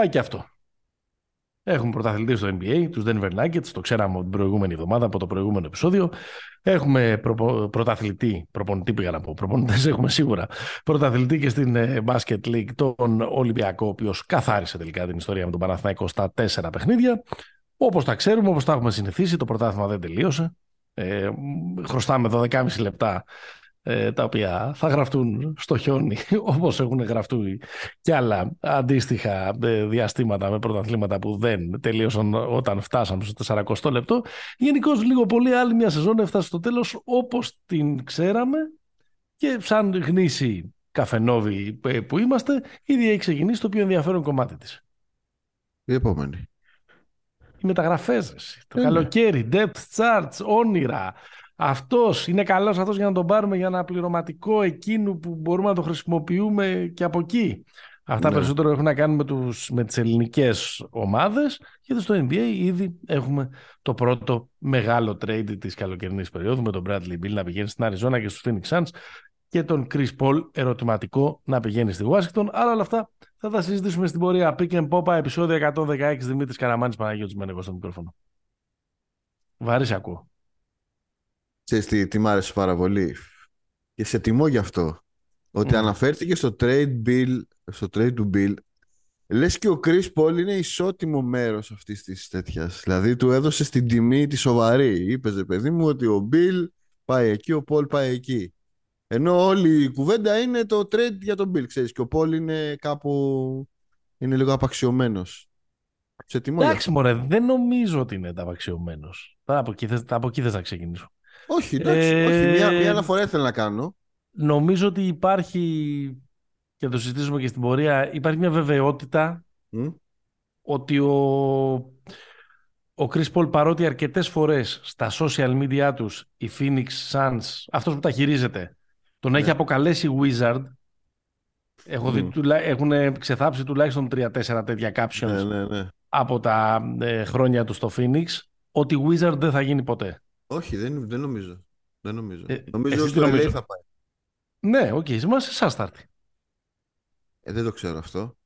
πάει και αυτό. Έχουμε πρωταθλητή στο NBA, τους Denver Nuggets, το ξέραμε την προηγούμενη εβδομάδα από το προηγούμενο επεισόδιο. Έχουμε προ, πρωταθλητή, προπονητή πήγα να πω, προπονητές έχουμε σίγουρα. Πρωταθλητή και στην ε, Basket League τον Ολυμπιακό, ο οποίος καθάρισε τελικά την ιστορία με τον Παναθηναϊκό στα τέσσερα παιχνίδια. Όπως τα ξέρουμε, όπως τα έχουμε συνηθίσει, το πρωτάθλημα δεν τελείωσε. Ε, χρωστάμε 12,5 λεπτά ε, τα οποία θα γραφτούν στο χιόνι όπως έχουν γραφτεί και άλλα αντίστοιχα ε, διαστήματα με πρωταθλήματα που δεν τελείωσαν όταν φτάσαμε στο 40 λεπτό. Γενικώς λίγο πολύ άλλη μια σεζόν έφτασε στο τέλος όπως την ξέραμε και σαν γνήσι καφενόβι ε, που είμαστε ήδη έχει ξεκινήσει το πιο ενδιαφέρον κομμάτι της. Η επόμενη. Οι μεταγραφές, το καλοκαίρι, depth charts, όνειρα, αυτός είναι καλός αυτός για να τον πάρουμε για ένα πληρωματικό εκείνου που μπορούμε να το χρησιμοποιούμε και από εκεί. Αυτά ναι. περισσότερο έχουν να κάνουν με, τους, με τις ελληνικές ομάδες γιατί στο NBA ήδη έχουμε το πρώτο μεγάλο trade της καλοκαιρινής περίοδου με τον Bradley Bill να πηγαίνει στην Αριζόνα και στους Phoenix Suns και τον Chris Paul ερωτηματικό να πηγαίνει στη Washington. Αλλά όλα αυτά θα τα συζητήσουμε στην πορεία. Pick and Popa, επεισόδιο 116, Δημήτρης Καραμάνης, Παναγιώτης Μένεγος στο μικρόφωνο. Βαρύς ακούω. Ξέρεις τι, τι μ' άρεσε πάρα πολύ. Και σε τιμώ γι' αυτό. Ότι mm. αναφέρθηκε στο trade bill, στο trade του bill, λες και ο Chris Paul είναι ισότιμο μέρος αυτής της τέτοιας. Δηλαδή του έδωσε στην τιμή τη σοβαρή. Είπες, παιδί μου, ότι ο Bill πάει εκεί, ο Paul πάει εκεί. Ενώ όλη η κουβέντα είναι το trade για τον Bill, ξέρεις, και ο Paul είναι κάπου, είναι λίγο απαξιωμένος. Σε τιμώ Εντάξει, μωρέ, δεν νομίζω ότι είναι απαξιωμένος. Από εκεί, από εκεί θες να ξεκινήσω. Όχι, εντάξει. Ε... Όχι. Μια, μια αναφορά ήθελα να κάνω. Νομίζω ότι υπάρχει, και το συζητήσουμε και στην πορεία, υπάρχει μια βεβαιότητα ότι ο, ο Chris Paul παρότι αρκετές φορές στα social media τους η Phoenix Suns, αυτός που τα χειρίζεται, τον έχει ναι. αποκαλέσει Wizard, Έχω δει, έχουν ξεθάψει τουλάχιστον 3-4 τέτοια captions ναι, ναι, ναι. από τα ε, χρόνια τους στο Phoenix, ότι Wizard δεν θα γίνει ποτέ. Όχι, δεν, δεν νομίζω. Δεν νομίζω. Ε, νομίζω ότι νομίζω; θα πάει. Ναι, OK, okay, σε εσάς θα έρθει. Ε, δεν το ξέρω αυτό.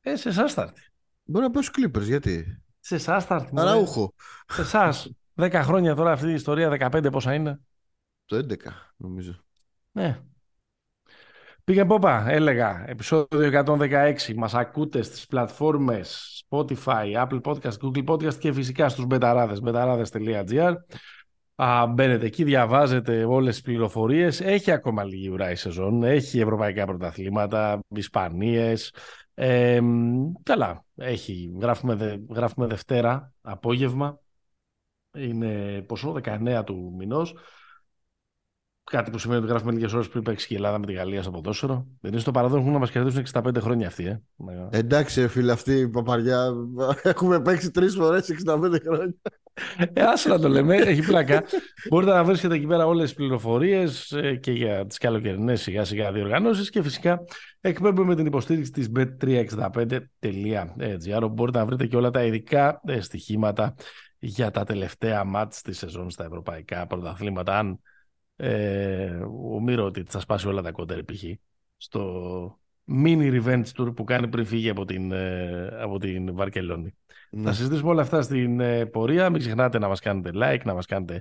Ε, σε εσάς θα έρθει. Μπορεί να πω στους Clippers, γιατί; Σε εσάς θα έρθει. Αραούχο. Σε εσάς. 10 χρόνια τώρα αυτή η ιστορία, 15 πόσα είναι; Το 11, νομίζω. Ναι. Pick 'n' Popa, έλεγα, επεισόδιο 116. Μας ακούτε στις πλατφόρμες Spotify, Apple Podcast, Google Podcast και φυσικά στους μπεταράδες, μπεταράδες.gr. Α, μπαίνετε εκεί, διαβάζετε όλες τις πληροφορίες. Έχει ακόμα λίγη ουρά η σεζόν. Έχει ευρωπαϊκά πρωταθλήματα, Ισπανίες. Ε, καλά, έχει. Γράφουμε, γράφουμε Δευτέρα, απόγευμα. Είναι ποσό, 19 του μηνός. Κάτι που σημαίνει ότι γράφουμε λίγες ώρες πριν παίξει και η Ελλάδα με τη Γαλλία στο ποδόσφαιρο. Δεν είναι στο παραδόν που να μας κερδίσουν 65 χρόνια αυτοί, ε. Εντάξει, φίλε, αυτή η παπαριά. Έχουμε παίξει τρεις φορές 65 χρόνια. Ε, άσε να το λέμε, έχει πλάκα. Μπορείτε να βρίσκετε εκεί πέρα όλες τις πληροφορίες ε, και για τις καλοκαιρινές σιγά σιγά διοργανώσεις και φυσικά εκπέμπουμε την υποστήριξη της bet365.gr όπου μπορείτε να βρείτε και όλα τα ειδικά ε, στοιχήματα για τα τελευταία μάτς της σεζόν στα ευρωπαϊκά πρωταθλήματα. Αν ε, ο Μύρο ότι θα σπάσει όλα τα κόντερ π.χ. στο mini revenge tour που κάνει πριν φύγει από την, ε, από την Βαρκελόνη. Ναι. Θα συζητήσουμε όλα αυτά στην ε, πορεία. Μην ξεχνάτε να μας κάνετε like, να μας κάνετε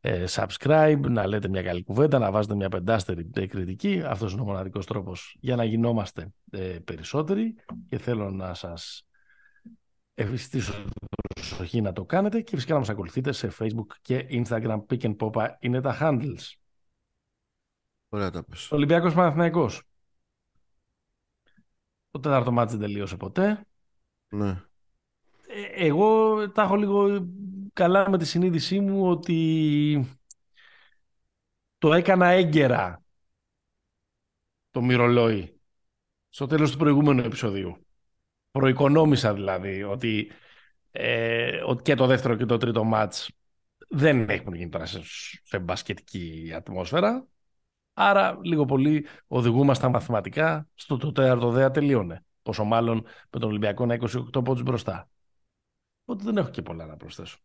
ε, subscribe, να λέτε μια καλή κουβέντα, να βάζετε μια πεντάστερη κριτική. Αυτός είναι ο μοναδικός τρόπος για να γινόμαστε περισσότεροι και θέλω να σας ευαισθητήσω προσοχή να το κάνετε και φυσικά να μας ακολουθείτε σε Facebook και Instagram. Pick and Popa είναι τα handles. Ωραία τα πες. Ολυμπιακός Παναθηναϊκός. Το τέταρτο μάτι δεν τελείωσε ποτέ. Ναι. Ε, εγώ τα έχω λίγο καλά με τη συνείδησή μου ότι το έκανα έγκαιρα το μυρολόι στο τέλος του προηγούμενου επεισοδίου. Προοικονόμησα δηλαδή ότι, ε, ότι και το δεύτερο και το τρίτο μάτς δεν έχουν γίνει τώρα σε, σε μπασκετική ατμόσφαιρα. Άρα, λίγο πολύ οδηγούμαστε μαθηματικά στο το τέταρτο δέα τελείωνε. Πόσο μάλλον με τον Ολυμπιακό να 28 πόντους μπροστά. Οπότε δεν έχω και πολλά να προσθέσω.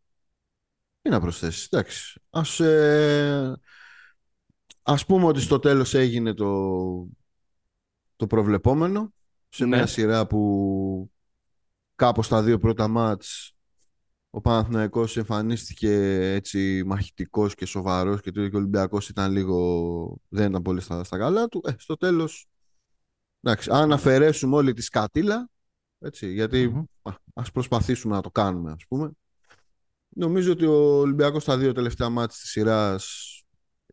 Τι να προσθέσεις, εντάξει. Ας, ε, ας πούμε ότι στο τέλος έγινε το, το προβλεπόμενο σε μια ναι. σειρά που κάπως στα δύο πρώτα μάτς ο Παναθηναϊκός εμφανίστηκε έτσι μαχητικός και σοβαρός και το Ολυμπιακός ήταν λίγο, δεν ήταν πολύ στα, στα καλά του. Ε, στο τέλος, εντάξει, αν αφαιρέσουμε όλη τη σκατήλα, έτσι, γιατί ας προσπαθήσουμε να το κάνουμε ας πούμε. Νομίζω ότι ο Ολυμπιακός στα δύο τελευταία μάτια της σειράς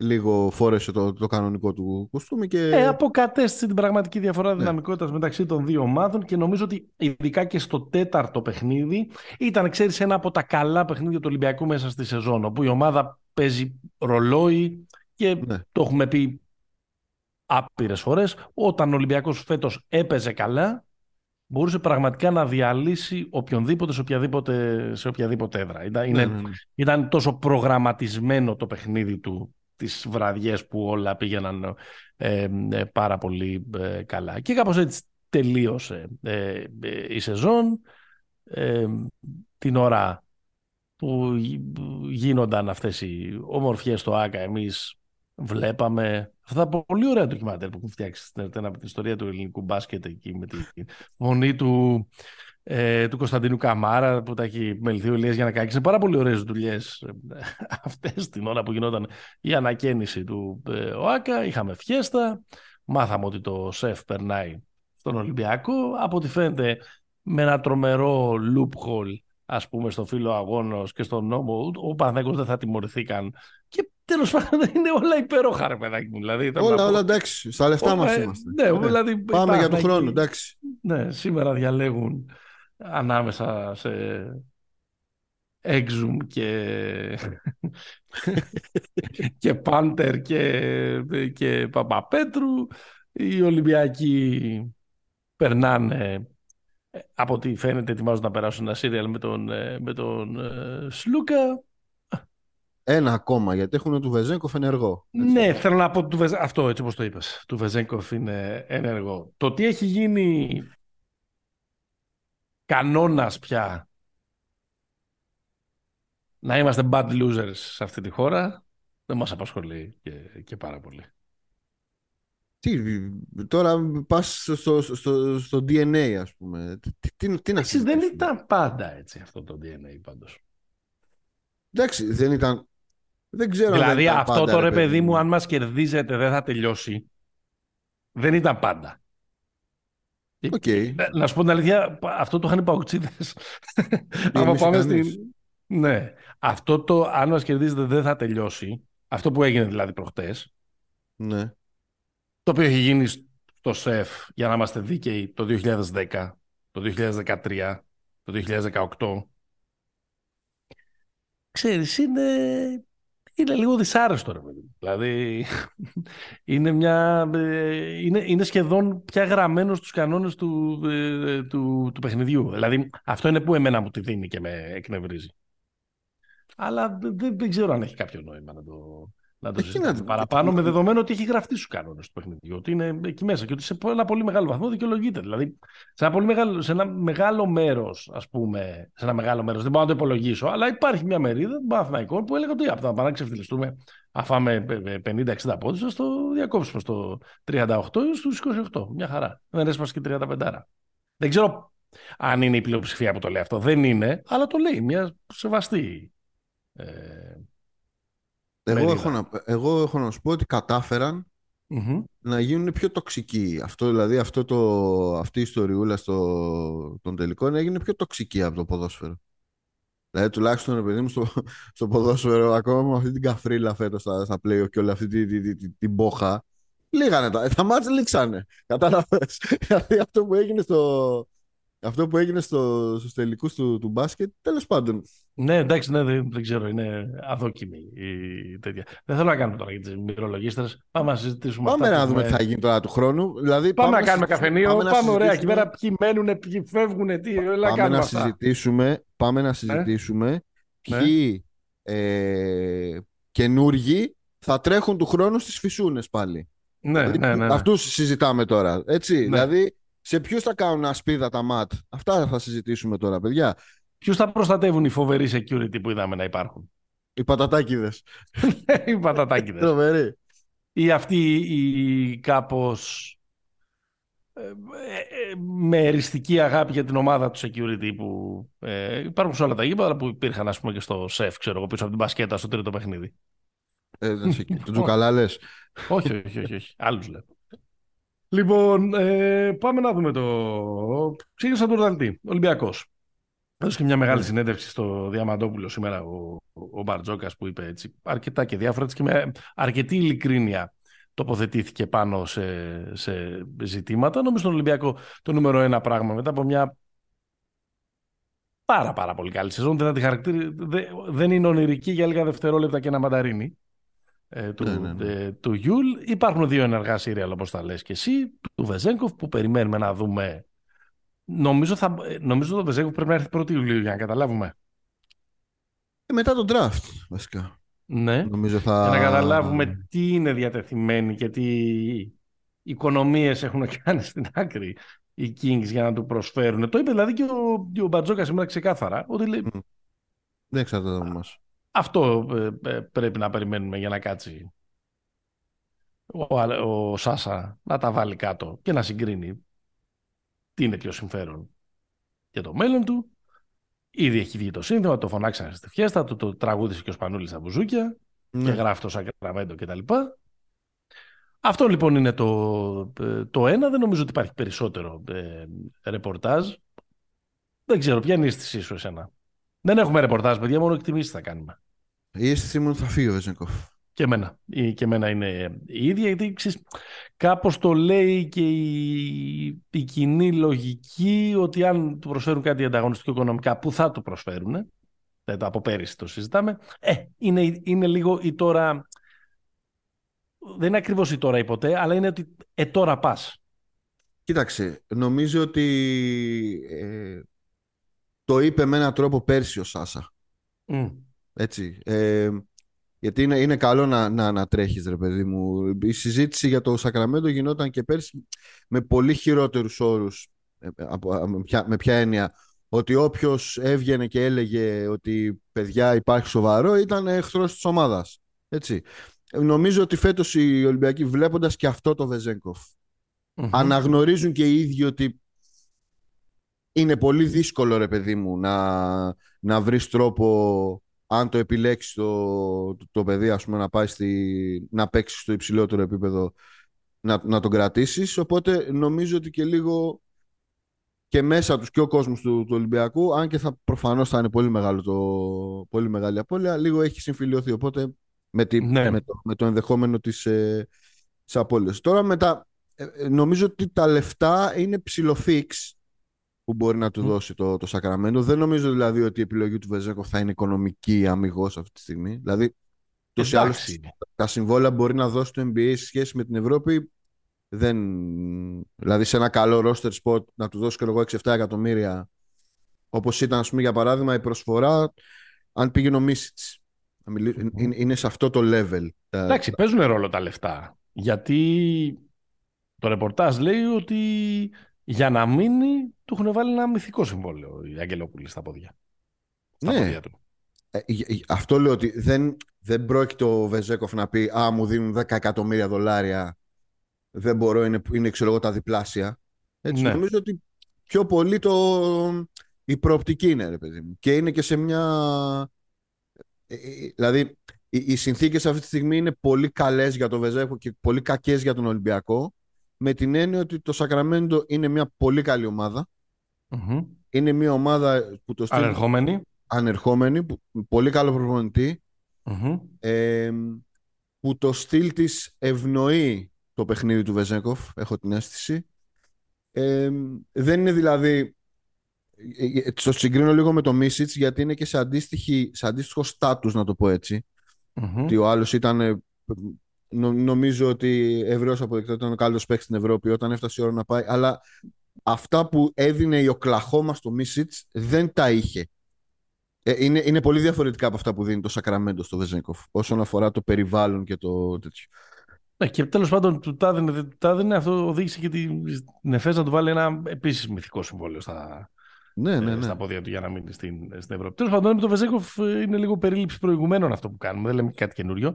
λίγο φόρεσε το, το κανονικό του κοστούμι και... Ε, αποκατέστησε την πραγματική διαφορά ναι. δυναμικότητας μεταξύ των δύο ομάδων και νομίζω ότι ειδικά και στο τέταρτο παιχνίδι ήταν, ξέρεις, ένα από τα καλά παιχνίδια του Ολυμπιακού μέσα στη σεζόν, όπου η ομάδα παίζει ρολόι και ναι. το έχουμε πει άπειρες φορές, όταν ο Ολυμπιακός φέτος έπαιζε καλά, μπορούσε πραγματικά να διαλύσει οποιονδήποτε σε οποιαδήποτε, σε οποιαδήποτε έδρα. Ήταν, ναι, ναι, ήταν τόσο προγραμματισμένο το παιχνίδι του τις βραδιές που όλα πήγαιναν ε, ε, πάρα πολύ ε, καλά. Και κάπως έτσι τελείωσε η σεζόν. την ώρα που γίνονταν αυτές οι ομορφιές στο ΆΚΑ εμείς βλέπαμε αυτά τα πολύ ωραία ντοκιμαντέρ που έχουν φτιάξει στην από την ιστορία του ελληνικού μπάσκετ εκεί με τη φωνή του ε, του Κωνσταντίνου Καμάρα που τα έχει μεληθεί ο Ηλίας Γιανακάκης. Είναι πάρα πολύ ωραίες δουλειές ε, αυτές την ώρα που γινόταν η ανακαίνιση του ε, ΟΑΚΑ. Είχαμε φιέστα, μάθαμε ότι το ΣΕΦ περνάει στον Ολυμπιακό. Από ό,τι φαίνεται με ένα τρομερό loophole ας πούμε στο φύλλο αγώνος και στον νόμο ο Παναθηναϊκός δεν θα τιμωρηθεί καν και τέλος πάντων είναι όλα υπέροχα ρε παιδάκι μου δηλαδή, όλα, όλα εντάξει, στα λεφτά μας είμαστε ναι, ναι. Δηλαδή, πάμε για τον χρόνο εντάξει ναι, σήμερα διαλέγουν ανάμεσα σε Exum και, και Πάντερ και, και Παπαπέτρου. Οι Ολυμπιακοί περνάνε από ό,τι φαίνεται ετοιμάζουν να περάσουν ένα σύριαλ με τον, με τον ε, Σλούκα. Ένα ακόμα, γιατί έχουν του Βεζέγκοφ ενεργό. Ναι, θέλω να πω του αυτό έτσι όπως το είπες. Του Βεζέγκοφ είναι ενεργό. Το τι έχει γίνει κανόνας πια να είμαστε bad losers σε αυτή τη χώρα δεν μας απασχολεί και, και πάρα πολύ. Τι, τώρα πας στο, στο, στο DNA ας πούμε. Τι, τι, τι να δεν ήταν πάντα έτσι αυτό το DNA πάντως. Εντάξει, δεν ήταν... Δεν ξέρω δηλαδή αν αυτό το ρε παιδί μου αν μας κερδίζετε δεν θα τελειώσει. Δεν ήταν πάντα. Okay. Ε, να σου πω την αλήθεια, αυτό το είχαν οι παουτσίδες. Αν πάμε στην... Ναι. Αυτό το, αν μας κερδίζετε, δεν θα τελειώσει. Αυτό που έγινε δηλαδή προχτές. Ναι. Το οποίο έχει γίνει στο ΣΕΦ, για να είμαστε δίκαιοι, το 2010, το 2013, το 2018. Ξέρεις, είναι είναι λίγο δυσάρεστο ρε Δηλαδή είναι, μια, ε, είναι, είναι σχεδόν πια γραμμένο στους κανόνες του, ε, του, του παιχνιδιού. Δηλαδή αυτό είναι που εμένα μου τη δίνει και με εκνευρίζει. Αλλά δεν, δεν ξέρω αν έχει κάποιο νόημα να το, να το συζητάμε παραπάνω, με δεδομένο ότι έχει γραφτεί στους κανόνες του παιχνιδιού, ότι είναι εκεί μέσα και ότι σε ένα πολύ μεγάλο βαθμό δικαιολογείται. Δηλαδή, σε ένα, πολύ μεγάλο, σε ένα μεγάλο μέρος, ας πούμε, σε ένα μεγάλο μέρος, δεν μπορώ να το υπολογίσω, αλλά υπάρχει μια μερίδα των Παναθηναϊκών που έλεγα ότι από τα να ξεφτυλιστούμε, αφάμε 50-60 πόντους, θα το διακόψουμε στο 38 ή στου 28. Μια χαρά. Δεν έσπασε και 35. Δεν ξέρω αν είναι η πλειοψηφία που το λέει αυτό. Δεν είναι, αλλά το λέει μια σεβαστή. Ε, εγώ έχω, να, εγώ έχω να σου πω ότι να γίνουν πιο τοξικοί. Αυτό, δηλαδή αυτό το, αυτή η ιστοριούλα στο, των τελικών έγινε πιο τοξική από το ποδόσφαιρο. Δηλαδή τουλάχιστον επειδή μου στο, στο ποδόσφαιρο ακόμα με αυτή την καφρίλα φέτος στα, στα play και όλη αυτή την, την, την, την μπόχα λίγανε τα, τα μάτια λήξανε. Κατάλαβες; δηλαδή αυτό που έγινε στο, αυτό που έγινε στο, στους τελικούς του, του μπάσκετ, τέλος πάντων. Ναι, εντάξει, ναι, δεν, δεν ξέρω, είναι αδόκιμη η τέτοια. Δεν θέλω να κάνουμε τώρα για τις μυρολογίστρες. Πάμε να συζητήσουμε Πάμε να δούμε τι θα γίνει τώρα του χρόνου. Δηλαδή, πάμε, πάμε να κάνουμε καφενείο, πάμε, πάμε ωραία εκεί πέρα, ποιοι μένουν, ποιοι φεύγουν, τι, πάμε να συζητήσουμε, Πάμε να συζητήσουμε ε; ποιοι ναι. ε, καινούργοι θα τρέχουν του χρόνου στις φυσούνες πάλι. Ναι, δηλαδή, ναι, ναι, ναι. Αυτούς συζητάμε τώρα, έτσι. Ναι. Δηλαδή, σε ποιους θα κάνουν ασπίδα τα ματ; Αυτά θα συζητήσουμε τώρα, παιδιά. Ποιους θα προστατεύουν οι φοβεροί security που είδαμε να υπάρχουν; Οι πατατάκιδες. οι πατατάκιδες. Τρομεροί. Ή αυτοί οι κάπως με εριστική αγάπη για την ομάδα του security που ε, υπάρχουν σε όλα τα γήπεδα που υπήρχαν ας πούμε και στο σεφ ξέρω εγώ πίσω από την μπασκέτα στο τρίτο παιχνίδι. Ε, του Τζουκαλά λες. όχι, όχι, όχι, όχι. Άλλους λέω. Λοιπόν, ε, πάμε να δούμε το... Ξεκίνησα τον Ροδαλτή, Ολυμπιακός. Έδωσε και μια μεγάλη ναι. συνέντευξη στο Διαμαντόπουλο σήμερα ο, ο Μπαρτζόκας που είπε έτσι αρκετά και διάφορα και με αρκετή ειλικρίνεια τοποθετήθηκε πάνω σε, σε ζητήματα. Νομίζω στον Ολυμπιακό το νούμερο ένα πράγμα μετά από μια πάρα πάρα πολύ καλή σεζόν. Δεν, δεν είναι ονειρική για λίγα δευτερόλεπτα και ένα μανταρίνι ε, του, ναι, ναι, ναι. Ε, του Γιούλ. Υπάρχουν δύο ενεργά σίριαλ όπως τα λες και εσύ, του Βεζένκοφ που περιμένουμε να δούμε. Νομίζω, θα, νομίζω το Βεζένκοφ πρέπει να έρθει πρώτη Ιουλίου για να καταλάβουμε. Ε, μετά τον draft βασικά. Ναι. Νομίζω θα... Για να καταλάβουμε τι είναι διατεθειμένοι και τι οικονομίες έχουν κάνει στην άκρη οι Kings για να του προσφέρουν. Το είπε δηλαδή και ο, ο Μπαρτζώκα σήμερα ξεκάθαρα. Ότι λέει... Δεν εξαρτάται από Αυτό ε, ε, πρέπει να περιμένουμε για να κάτσει ο, ο Σάσα να τα βάλει κάτω και να συγκρίνει τι είναι πιο συμφέρον για το μέλλον του Ήδη έχει βγει το σύνθημα, το φωνάξανε στη φιέστα, το, το τραγούδισε και ο Σπανούλης στα μπουζούκια ναι. και γράφει το Σακραμέντο κτλ. Αυτό λοιπόν είναι το, το ένα. Δεν νομίζω ότι υπάρχει περισσότερο ε, ρεπορτάζ. Δεν ξέρω, ποια είναι η αίσθησή σου εσένα; Δεν έχουμε ρεπορτάζ, παιδιά, μόνο εκτιμήσεις θα κάνουμε. Η αίσθησή μου θα φύγει ο Βεζενκόφ. Και εμένα. Και εμένα είναι η ίδια, γιατί ξέρεις, κάπως το λέει και η, η κοινή λογική ότι αν του προσφέρουν κάτι ανταγωνιστικό οικονομικά, που θα του προσφέρουν, ε, από πέρυσι το συζητάμε, ε, είναι, είναι λίγο η τώρα... Δεν είναι ακριβώς η τώρα ή ποτέ, αλλά είναι ότι ε, τώρα πας. Κοίταξε, νομίζω ότι ε, το είπε με έναν τρόπο πέρσι ο Σάσα. Έτσι. Ε, γιατί είναι, είναι καλό να, να, να τρέχεις ρε παιδί μου. Η συζήτηση για το Σακραμέντο γινόταν και πέρσι με πολύ χειρότερους όρους. Ε, με ποια, με ποια έννοια. Ότι όποιος έβγαινε και έλεγε ότι παιδιά υπάρχει σοβαρό ήταν εχθρός της ομάδας. Έτσι. Νομίζω ότι φέτος οι Ολυμπιακοί βλέποντας και αυτό το βεζενκοφ αναγνωρίζουν και οι ίδιοι ότι είναι πολύ δύσκολο ρε παιδί μου να, να βρεις τρόπο αν το επιλέξεις το, το, παιδί ας πούμε, να, πάει στη, να παίξει στο υψηλότερο επίπεδο να, να τον κρατήσεις. Οπότε νομίζω ότι και λίγο και μέσα τους και ο κόσμος του, του Ολυμπιακού αν και θα προφανώς θα είναι πολύ, μεγάλο το, πολύ μεγάλη απώλεια λίγο έχει συμφιλειωθεί. Οπότε με, τη, ναι. με, το, με το ενδεχόμενο της, ε, της απώλειας. Τώρα μετά ε, ε, νομίζω ότι τα λεφτά είναι ψηλοφίξ που μπορεί να του δώσει το, το Σακραμέντο. Δεν νομίζω δηλαδή ότι η επιλογή του Βεζέκο θα είναι οικονομική αμυγός αυτή τη στιγμή. Δηλαδή, τόσο άλλω τα συμβόλαια μπορεί να δώσει το NBA σε σχέση με την Ευρώπη. Δεν... Δηλαδή, σε ένα καλό roster spot να του δώσει και εγώ 6-7 εκατομμύρια, όπως ήταν, ας πούμε, για παράδειγμα, η προσφορά, αν πήγαινε ο Μίσιτς. Είναι, σε αυτό το level. Εντάξει, παίζουν ρόλο τα λεφτά. Γιατί το ρεπορτάζ λέει ότι για να μείνει του έχουν βάλει ένα μυθικό συμβόλαιο οι Αγγελόπουλοι στα πόδια. Στα ναι. πόδια του. Ε, αυτό λέω ότι δεν, δεν πρόκειται ο Βεζέκοφ να πει «Α, μου δίνουν 10 εκατομμύρια δολάρια, δεν μπορώ, είναι, είναι ξέρω εγώ τα διπλάσια». Έτσι, ναι. νομίζω ότι πιο πολύ το, η προοπτική είναι, ρε παιδί μου. Και είναι και σε μια... Ε, ε, δηλαδή, οι, οι συνθήκες αυτή τη στιγμή είναι πολύ καλές για τον Βεζέκοφ και πολύ κακές για τον Ολυμπιακό με την έννοια ότι το Σακραμέντο είναι μια πολύ καλή Είναι μια ομάδα που το στείλει... Ανερχόμενη. Ανερχόμενη, που, πολύ καλό που το στυλ της ευνοεί το παιχνίδι του Βεζέκοφ, έχω την αίσθηση. δεν είναι δηλαδή... Ε, ε, το συγκρίνω λίγο με το Μίσιτς γιατί είναι και σε, αντίστοιχη, σε αντίστοιχο στάτους να το πω έτσι. Ότι ο άλλος ήταν Νο, νομίζω ότι ευρέως αποδεκτό ήταν ο καλύτερος παίκτης στην Ευρώπη όταν έφτασε η ώρα να πάει. Αλλά αυτά που έδινε η Οκλαχώμα στο Μίσιτς δεν τα είχε. Ε, είναι, είναι πολύ διαφορετικά από αυτά που δίνει το Σακραμέντο στο Βεζέγκοφ όσον αφορά το περιβάλλον και το τέτοιο. Ναι, και τέλος πάντων του τάδινε, αυτό οδήγησε και την Εφές να του βάλει ένα επίσης μυθικό συμβόλαιο στα, ναι, ναι, ε, ναι. στα πόδια του για να μείνει στην, στην Ευρώπη. Τέλος πάντων, με το Βεζέγκοφ είναι λίγο περίληψη προηγουμένων αυτό που κάνουμε. Δεν λέμε κάτι καινούριο.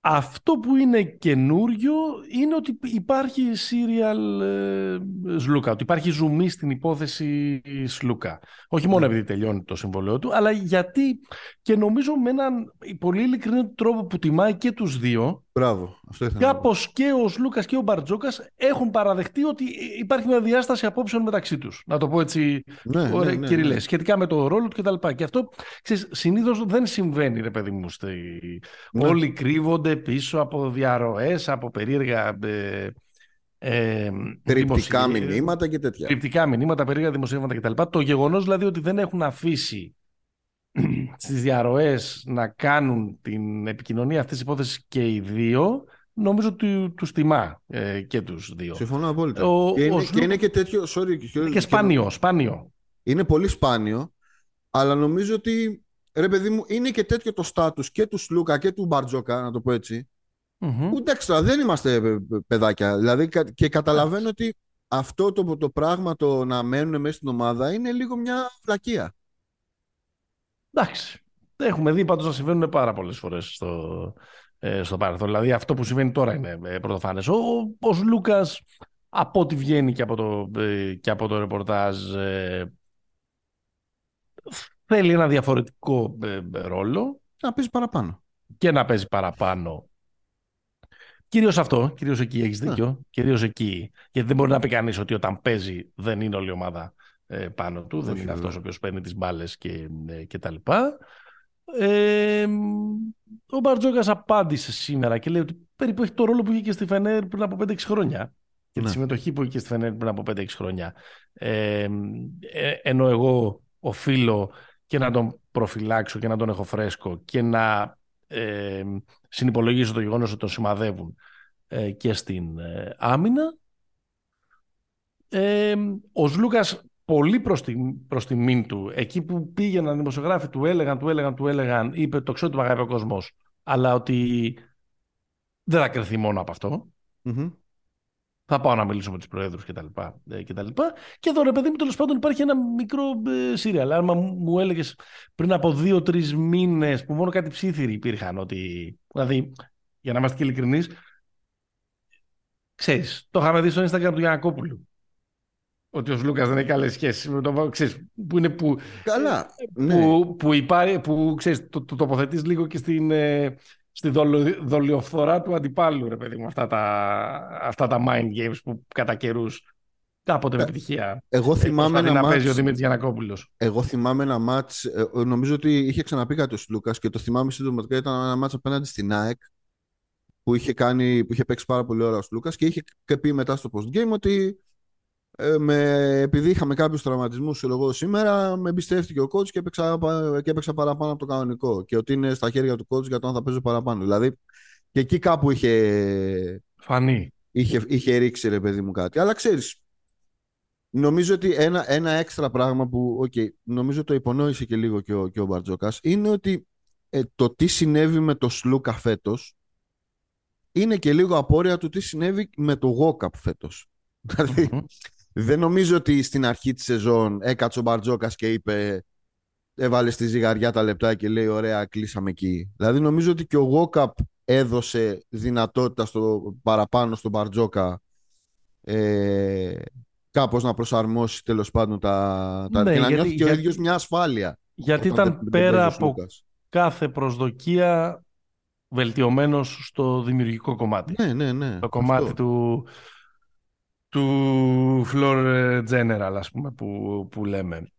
Αυτό που είναι καινούριο είναι ότι υπάρχει serial ε, Σλούκα, ότι υπάρχει ζουμί στην υπόθεση Σλούκα. Όχι μόνο ναι. επειδή τελειώνει το συμβολέο του, αλλά γιατί και νομίζω με έναν πολύ ειλικρινή τρόπο που τιμάει και τους δύο. Μπράβο, αυτό ήθελα Κάπως και ο Σλούκας και ο Μπαρτζόκας έχουν παραδεχτεί ότι υπάρχει μια διάσταση απόψεων μεταξύ τους. Να το πω έτσι ναι, ναι, ναι, ναι. σχετικά με το ρόλο του κτλ. Και αυτό ξέρεις, συνήθως δεν συμβαίνει, ρε παιδί μου. Ναι. Όλοι κρύβονται πίσω από διαρροές, από περίεργα... Ε, ε, Τριπτικά μηνύματα και τέτοια. Τριπτικά μηνύματα, περίεργα δημοσίευματα κτλ. Το γεγονός δηλαδή ότι δεν έχουν αφήσει στις διαρροές να κάνουν την επικοινωνία αυτής της υπόθεσης και οι δύο νομίζω ότι τους τιμά ε, και τους δύο. Συμφωνώ απόλυτα. Ο, και, είναι, και είναι και τέτοιο... Sorry, και, και σπάνιο, σπάνιο. Είναι πολύ σπάνιο, αλλά νομίζω ότι ρε παιδί μου, είναι και τέτοιο το στάτου και του Σλούκα και του Μπαρτζόκα, να το πω έτσι. Mm-hmm. Ούτε έξτρα, δεν είμαστε ε, παιδάκια. Δηλαδή, και καταλαβαίνω ότι αυτό το, το πράγμα το να μένουν μέσα στην ομάδα είναι λίγο μια βλακεία. Εντάξει. Έχουμε δει πάντως να συμβαίνουν πάρα πολλές φορές στο, ε, στο παρελθόν. Δηλαδή αυτό που συμβαίνει τώρα είναι ε, πρωτοφανές. Ο, ο Λούκας, από ό,τι βγαίνει και από το, ε, και από το ρεπορτάζ, ε, θέλει ένα διαφορετικό ε, ρόλο. Να παίζει παραπάνω. Και να παίζει παραπάνω. Κυρίως αυτό, κυρίως εκεί έχεις ναι. δίκιο. Κυρίως εκεί. Γιατί δεν μπορεί να πει κανείς ότι όταν παίζει δεν είναι όλη η ομάδα ε, πάνω του. δεν είναι αυτός ο οποίος παίρνει τις μπάλες και, ε, και τα λοιπά. Ε, ο Μπαρτζόκας απάντησε σήμερα και λέει ότι περίπου έχει το ρόλο που είχε και στη Φενέρ πριν από 5-6 χρόνια και τη ναι. συμμετοχή που είχε και στη Φενέρ πριν από 5-6 χρόνια. Ε, ενώ εγώ οφείλω και να τον προφυλάξω και να τον έχω φρέσκο και να ε, συνυπολογίζω το γεγονός ότι τον σημαδεύουν ε, και στην ε, άμυνα. Ε, ο Σλούκας πολύ προς, τη, προς τιμήν του, εκεί που πήγαιναν οι δημοσιογράφοι του έλεγαν, του έλεγαν, του έλεγαν, είπε το ξέρω ότι με ο κόσμος, αλλά ότι δεν θα κρυθεί μόνο από θα πάω να μιλήσω με τους προέδρους κτλ. Και, και, και εδώ ρε παιδί μου, τέλος πάντων υπάρχει ένα μικρό ε, σύριαλ. Αν μου έλεγες πριν από δύο-τρεις μήνες που μόνο κάτι ψήθυροι υπήρχαν, ότι. Δηλαδή, για να είμαστε και ειλικρινείς, ξέρεις, το είχαμε δει στο Instagram του Γιανακόπουλου. Ότι ο Λούκα δεν έχει καλές σχέσεις με το ξέρεις, που είναι που. Καλά. Που, ναι. που, που, υπάρχει, που ξέρεις, το, το τοποθετείς λίγο και στην, ε, στη δολιοφθορά του αντιπάλου, ρε παιδί μου, αυτά τα, αυτά τα mind games που κατά καιρούς κάποτε με ε, επιτυχία. Εγώ θυμάμαι ένα να μάτς, παίζει ο Δημήτρης Γιανακόπουλος. Εγώ θυμάμαι ένα μάτς, ε, νομίζω ότι είχε ξαναπεί κάτι ο Λούκας και το θυμάμαι συντοματικά, ήταν ένα μάτς απέναντι στην ΑΕΚ που είχε, κάνει, που είχε παίξει πάρα πολύ ώρα ο Λούκας και είχε πει μετά στο post-game ότι ε, με, επειδή είχαμε κάποιους τραυματισμούς εγώ σήμερα, με εμπιστεύτηκε ο coach και έπαιξα, και έπαιξα παραπάνω από το κανονικό. Και ότι είναι στα χέρια του coach για το αν θα παίζω παραπάνω. Δηλαδή και εκεί κάπου είχε. Φανεί. Είχε, είχε ρίξει ρε παιδί μου κάτι. Αλλά ξέρεις, νομίζω ότι ένα, ένα έξτρα πράγμα που okay, νομίζω το υπονόησε και λίγο και ο, και ο Μπαρτζόκας είναι ότι ε, το τι συνέβη με το Σλούκα φέτος είναι και λίγο απόρρια του τι συνέβη με το Γόκαπ φέτος. Δηλαδή, δεν νομίζω ότι στην αρχή της σεζόν έκατσε ο Μπαρτζόκας και είπε έβαλε στη ζυγαριά τα λεπτά και λέει ωραία κλείσαμε εκεί. Δηλαδή νομίζω ότι και ο Γόκαπ έδωσε δυνατότητα στο, παραπάνω στον Μπαρτζόκα ε, κάπως να προσαρμόσει τέλος πάντων τα, τα ναι, και να νιώθει και ο ίδιος μια ασφάλεια. Γιατί ήταν πέρα από κάθε προσδοκία βελτιωμένος στο δημιουργικό κομμάτι. Ναι, ναι, ναι. Το κομμάτι του του Floor General, ας πούμε, που, που λέμε.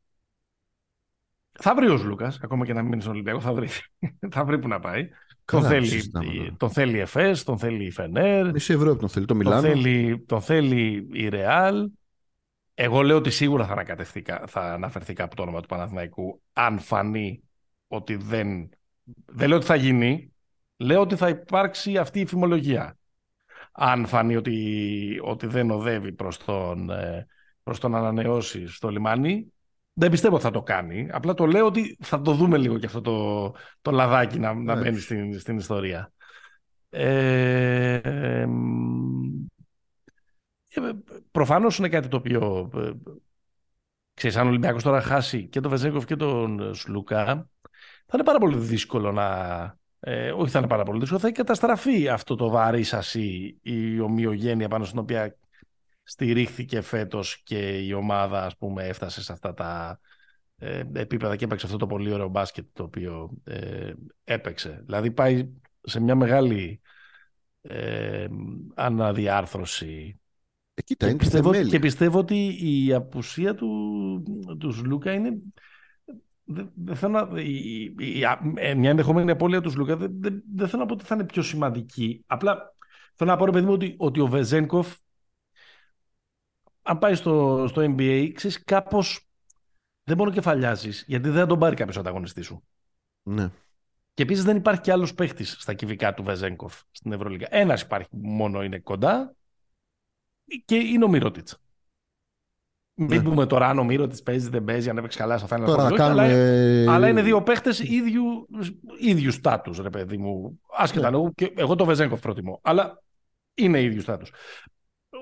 Θα βρει ο Λούκας, ακόμα και να μην είναι στον Ολυμπιακό, θα βρει, θα βρει που να πάει. τον θέλει, τον θέλει η ΕΦΕΣ, τον θέλει η Φενέρ. Μισή Ευρώπη τον θέλει, το Μιλάνο. Τον θέλει, τον θέλει η Ρεάλ. Εγώ λέω ότι σίγουρα θα, θα αναφερθεί κάπου το όνομα του Παναθηναϊκού αν φανεί ότι δεν... Δεν λέω ότι θα γίνει, λέω ότι θα υπάρξει αυτή η φημολογία αν φανεί ότι, ότι δεν οδεύει προς τον, ε, προς τον ανανεώσει στο λιμάνι. Δεν πιστεύω ότι θα το κάνει. Απλά το λέω ότι θα το δούμε λίγο και αυτό το, το λαδάκι να, να μπαίνει στην, στην ιστορία. Ε, ε, προφανώς είναι κάτι το οποίο ε, ξέρεις, αν ο Ολυμπιακός τώρα χάσει και τον Βεζέγκοφ και τον Σλουκά θα είναι πάρα πολύ δύσκολο να, ε, όχι θα είναι πάρα πολύ δύσκολο, θα έχει καταστραφεί αυτό το βαρύ σασί, η ομοιογένεια πάνω στην οποία στηρίχθηκε φέτος και η ομάδα ας πούμε έφτασε σε αυτά τα ε, επίπεδα και έπαιξε αυτό το πολύ ωραίο μπάσκετ το οποίο ε, έπαιξε. Δηλαδή πάει σε μια μεγάλη ε, αναδιάρθρωση ε, κοίτα, και, είναι πιστεύω, θεμέλια. και πιστεύω ότι η απουσία του, τους Σλούκα είναι δεν δεν θέλω να, η, η- η- α- ε, μια ενδεχόμενη απώλεια του Σλούκα δεν, δεν, δεν θέλω να πω ότι θα είναι πιο σημαντική. Απλά θέλω να πω ρε παιδί μου ότι, ότι ο Βεζένκοφ αν πάει στο, στο NBA ξέρεις κάπως δεν μπορεί να κεφαλιάζεις γιατί δεν θα τον πάρει κάποιος ανταγωνιστή σου. Ναι. Και επίσης δεν υπάρχει κι άλλος παίχτης στα κυβικά του Βεζέγκοφ στην Ευρωλίγα. Ένας υπάρχει που μόνο είναι κοντά και είναι ο Μύρωτιτ. Μην Ναι. πούμε τώρα αν ο Μύρωτιτ παίζει, δεν παίζει, αν έπαιξε καλά στο Final Τώρα Four, να όχι, αλλά, κάνουμε... αλλά είναι δύο παίχτες ίδιου, ίδιου στάτους, ρε παιδί μου. Άσχετα Ναι. λόγω, και εγώ το Βεζέγκοφ προτιμώ. Αλλά είναι ίδιου στάτους.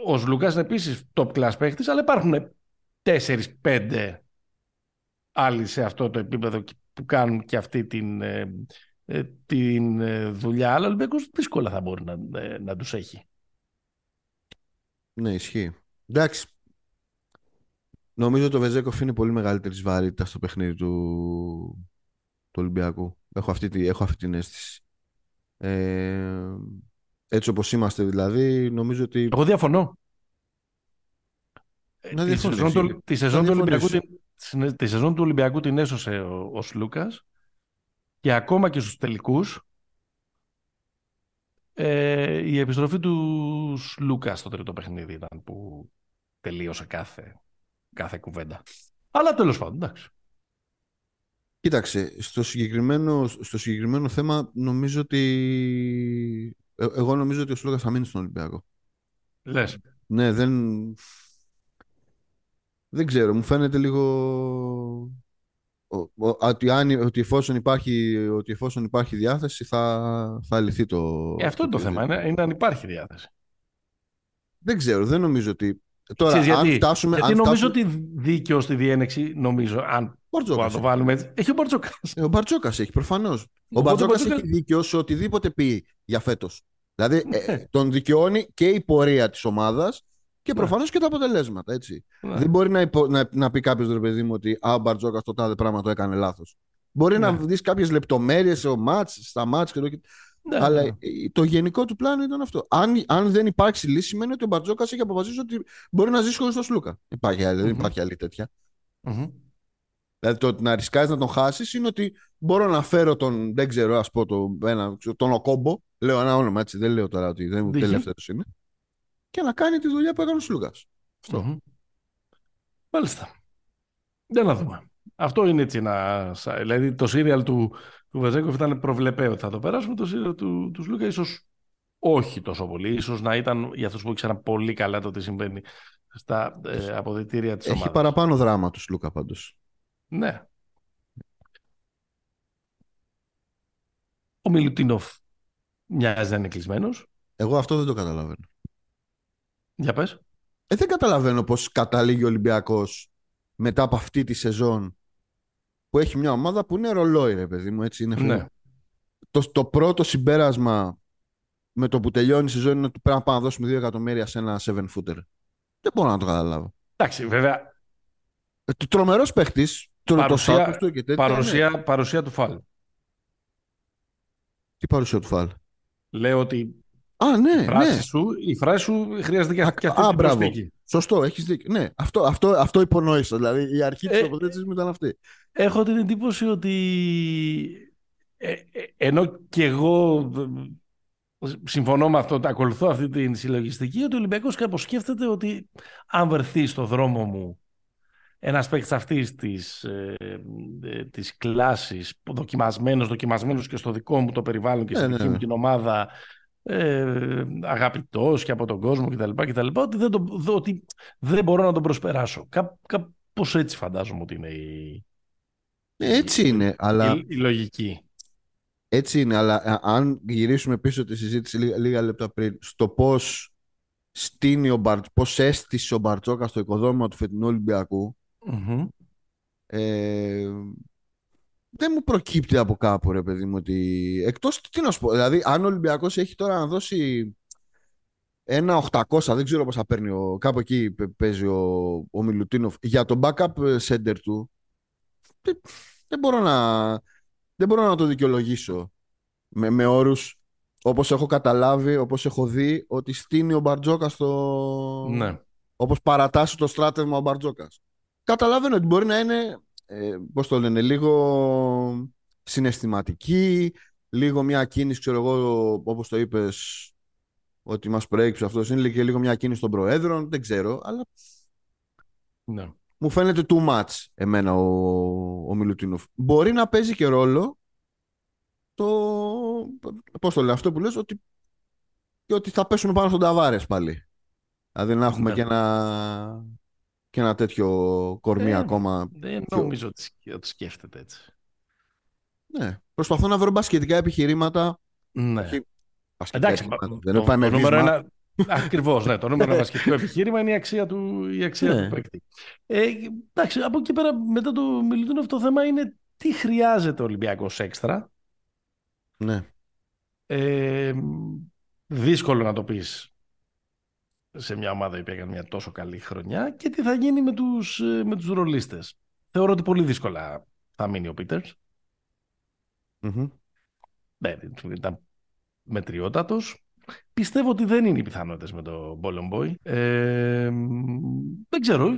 Ο Λουκά είναι επίσης top class παίχτης, αλλά υπάρχουν 4-5 άλλοι σε αυτό το επίπεδο που κάνουν και αυτή την, ε, ε, την ε, δουλειά. Αλλά ο Ολυμπιακός δύσκολα θα μπορεί να, ε, να τους έχει. Ναι, ισχύει. Εντάξει. Νομίζω ότι ο Βεζέκοφ είναι πολύ μεγαλύτερη βαρύτητα στο παιχνίδι του, του Ολυμπιακού. Έχω αυτή, τη, έχω αυτή την αίσθηση. Ε, έτσι όπως είμαστε δηλαδή, νομίζω ότι... Εγώ διαφωνώ. Ε, Να τη, διαφωνείς, σεζόν Ήλιο. του, τη, σεζόν Να του Ολυμπιακού, διαφωνήσω. την, τη σεζόν του Ολυμπιακού την έσωσε ο, ο Σλούκας και ακόμα και στους τελικούς ε, η επιστροφή τους Σλούκα στο τρίτο παιχνίδι ήταν που τελείωσε κάθε, κάθε κουβέντα. Αλλά τέλος πάντων, εντάξει. Κοίταξε, στο συγκεκριμένο, στο συγκεκριμένο θέμα νομίζω ότι... ε, εγώ νομίζω ότι ο Σλούκας θα μείνει στον Ολυμπιακό. Λες. Ναι, δεν... Δεν ξέρω, μου φαίνεται λίγο... ο- ο- Ότι, αν, ότι, εφόσον υπάρχει, ότι εφόσον υπάρχει διάθεση θα, θα λυθεί το... Ε, αυτό είναι το θέμα, ζήτημα. είναι, είναι αν υπάρχει διάθεση. Δεν ξέρω, δεν νομίζω ότι... Τώρα, Ξέρεις αν γιατί, φτάσουμε... γιατί αν νομίζω φτάσουμε... ότι δίκαιο στη διένεξη, νομίζω, αν μπορούμε να Μπαρτζόκας το έχει. βάλουμε έτσι, έχει ο Μπαρτζόκας. Ε, Ο Μπαρτζόκας έχει προφανώς. Ο Οπότε ο Μπαρτζόκας Μπαρτζόκας- έχει δίκιο σε οτιδήποτε πει για φέτος. Δηλαδή ε, Ναι. τον δικαιώνει και η πορεία της ομάδας και Ναι. προφανώς και τα αποτελέσματα. Έτσι. Ναι. Δεν μπορεί να, υπο- να, να πει κάποιος ρε παιδί μου ότι Α, ο Μπαρτζόκας το τάδε πράγμα το έκανε λάθος. Μπορεί να Ναι. δεις κάποιες λεπτομέρειες στα μάτς και το, Ναι, αλλά ναι. ε, το γενικό του πλάνο ήταν αυτό. Αν, αν δεν υπάρξει λύση, σημαίνει ότι ο Μπαρτζόκας έχει αποφασίσει ότι μπορεί να ζήσει χωρίς τον Σλούκα. Υπάρχει, άλλη- Δεν Μμμ. υπάρχει άλλη τέτοια. Μμμ. Δηλαδή το ότι να ρισκάζει να τον χάσεις είναι ότι μπορώ να φέρω τον, δεν ξέρω, ας πω, το, ένα, τον Οκόμπο. Λέω ένα όνομα έτσι, δεν λέω τώρα ότι δεν μου Δείχνει. τελευταίο είναι. Και να κάνει τη δουλειά που έκανε ο Σλούκας. Αυτό. Μμμ. Μάλιστα. Για να δούμε. Αυτό είναι έτσι ένα. σα- Δηλαδή το σύριαλ του, του Βεζέγκοφ ήταν προβλεπέ ότι θα το περάσουμε. Το σύριαλ του, τους Σλούκα ίσως όχι τόσο πολύ. Ίσως να ήταν για αυτούς που ήξεραν πολύ καλά το τι συμβαίνει στα ε, αποδητήρια της Έχει ομάδας. παραπάνω δράμα τους Σλούκα πάντως. Ναι. Ο Μιλουτίνοφ μοιάζει να είναι κλεισμένος. Εγώ αυτό δεν το καταλαβαίνω. Για πες. Ε, δεν καταλαβαίνω πώς καταλήγει ο Ολυμπιακός μετά από αυτή τη σεζόν που έχει μια ομάδα που είναι ρολόι, ρε παιδί μου. Έτσι, είναι Ναι. το, το πρώτο συμπέρασμα με το που τελειώνει η σεζόν είναι ότι πρέπει να πάμε να δώσουμε 2 εκατομμύρια σε ένα 7 footer. Δεν μπορώ να το καταλάβω. Εντάξει, βέβαια, Ε, Τρομερός παίχτης. Το Παρουσία- status του και τέτοια. ναι. παρουσία, παρουσία του φάλ. Τι παρουσία του φάλ. Λέω ότι Α, ναι, η, φράση ναι. σου, η φράση σου χρειάζεται και, Α, και αυτή α, την μπράβο. προσθήκη. Σωστό, έχεις δίκιο. Ναι, αυτό, αυτό, αυτό υπονόησα. Δηλαδή η αρχή της Ε, τοποθέτησης μου ήταν αυτή. Έχω την εντύπωση ότι ε, ε, ενώ και εγώ ε, συμφωνώ με αυτό, ακολουθώ αυτή την συλλογιστική, ότι ο Ολυμπιακός κάπως σκέφτεται ότι αν βρεθεί στο δρόμο μου ένας παίκτης αυτής της, ε, ε, της κλάσης, δοκιμασμένος, δοκιμασμένος και στο δικό μου το περιβάλλον και Ναι, στη ναι, δική μου ναι. την ομάδα, ε, αγαπητός και από τον κόσμο κτλ. κτλ ότι, δεν το, δ- ότι δεν μπορώ να τον προσπεράσω. Κά, κάπως έτσι φαντάζομαι ότι είναι η, Ε, έτσι είναι, αλλά, η, η λογική. έτσι είναι, αλλά α, αν γυρίσουμε πίσω τη συζήτηση λίγα, λίγα λεπτά πριν στο πώς στείνει ο Μπαρτ, πώς έστησε ο Μπαρτζόκα στο οικοδόμημα του φετινού Ολυμπιακού Μμμ. ε, δεν μου προκύπτει από κάπου ρε παιδί μου ότι εκτός τι να σου πω δηλαδή αν ο Ολυμπιακός έχει τώρα να δώσει ένα 800 δεν ξέρω πώς θα παίρνει ο, κάπου εκεί παίζει ο, ο Μιλουτίνοφ για το backup center του δεν, δεν μπορώ να δεν μπορώ να το δικαιολογήσω με, με όρους όπως έχω καταλάβει, όπως έχω δει ότι στείνει ο Μπαρτζόκας στο... Ναι. Όπως παρατάσσει το στράτευμα ο Μπαρτζόκας. Καταλαβαίνω ότι μπορεί να είναι ε, πώς το λένε, λίγο συναισθηματική, λίγο μια κίνηση, ξέρω εγώ, όπως το είπες, ότι μας προέκυψε αυτός, είναι και λίγο μια κίνηση των προέδρων, δεν ξέρω, αλλά ναι. μου φαίνεται too much εμένα ο, ο Μιλουτίνοφ. Μπορεί να παίζει και ρόλο το, πώς το λέω, αυτό που λες, ότι, και ότι θα πέσουμε πάνω στον Ταβάρες πάλι. Δηλαδή να έχουμε ναι. και ένα και ένα τέτοιο κορμί ε, ακόμα. Δεν νομίζω ότι σκέφτεται έτσι. Ναι. Προσπαθώ να βρω μπασκετικά επιχειρήματα. Ναι. Εντάξει, επιχειρήματα. δεν το, το, το νούμερο ένα, Ακριβώς, ναι. Το νούμερο ένα μπασκετικό επιχείρημα είναι η αξία του, η αξία ναι. του παίκτη. Ε, εντάξει, από εκεί πέρα, μετά το Μιλουτίνοφ, το θέμα είναι τι χρειάζεται ο Ολυμπιακός έξτρα. Ναι. Ε, δύσκολο να το πεις σε μια ομάδα που έκανε μια τόσο καλή χρονιά και τι θα γίνει με τους, ε, με τους ρολίστες. Θεωρώ ότι πολύ δύσκολα θα μείνει ο πιτερς mm Ναι, ήταν μετριότατος. Πιστεύω ότι δεν είναι οι πιθανότητες με τον Boy. Ε, δεν ξέρω.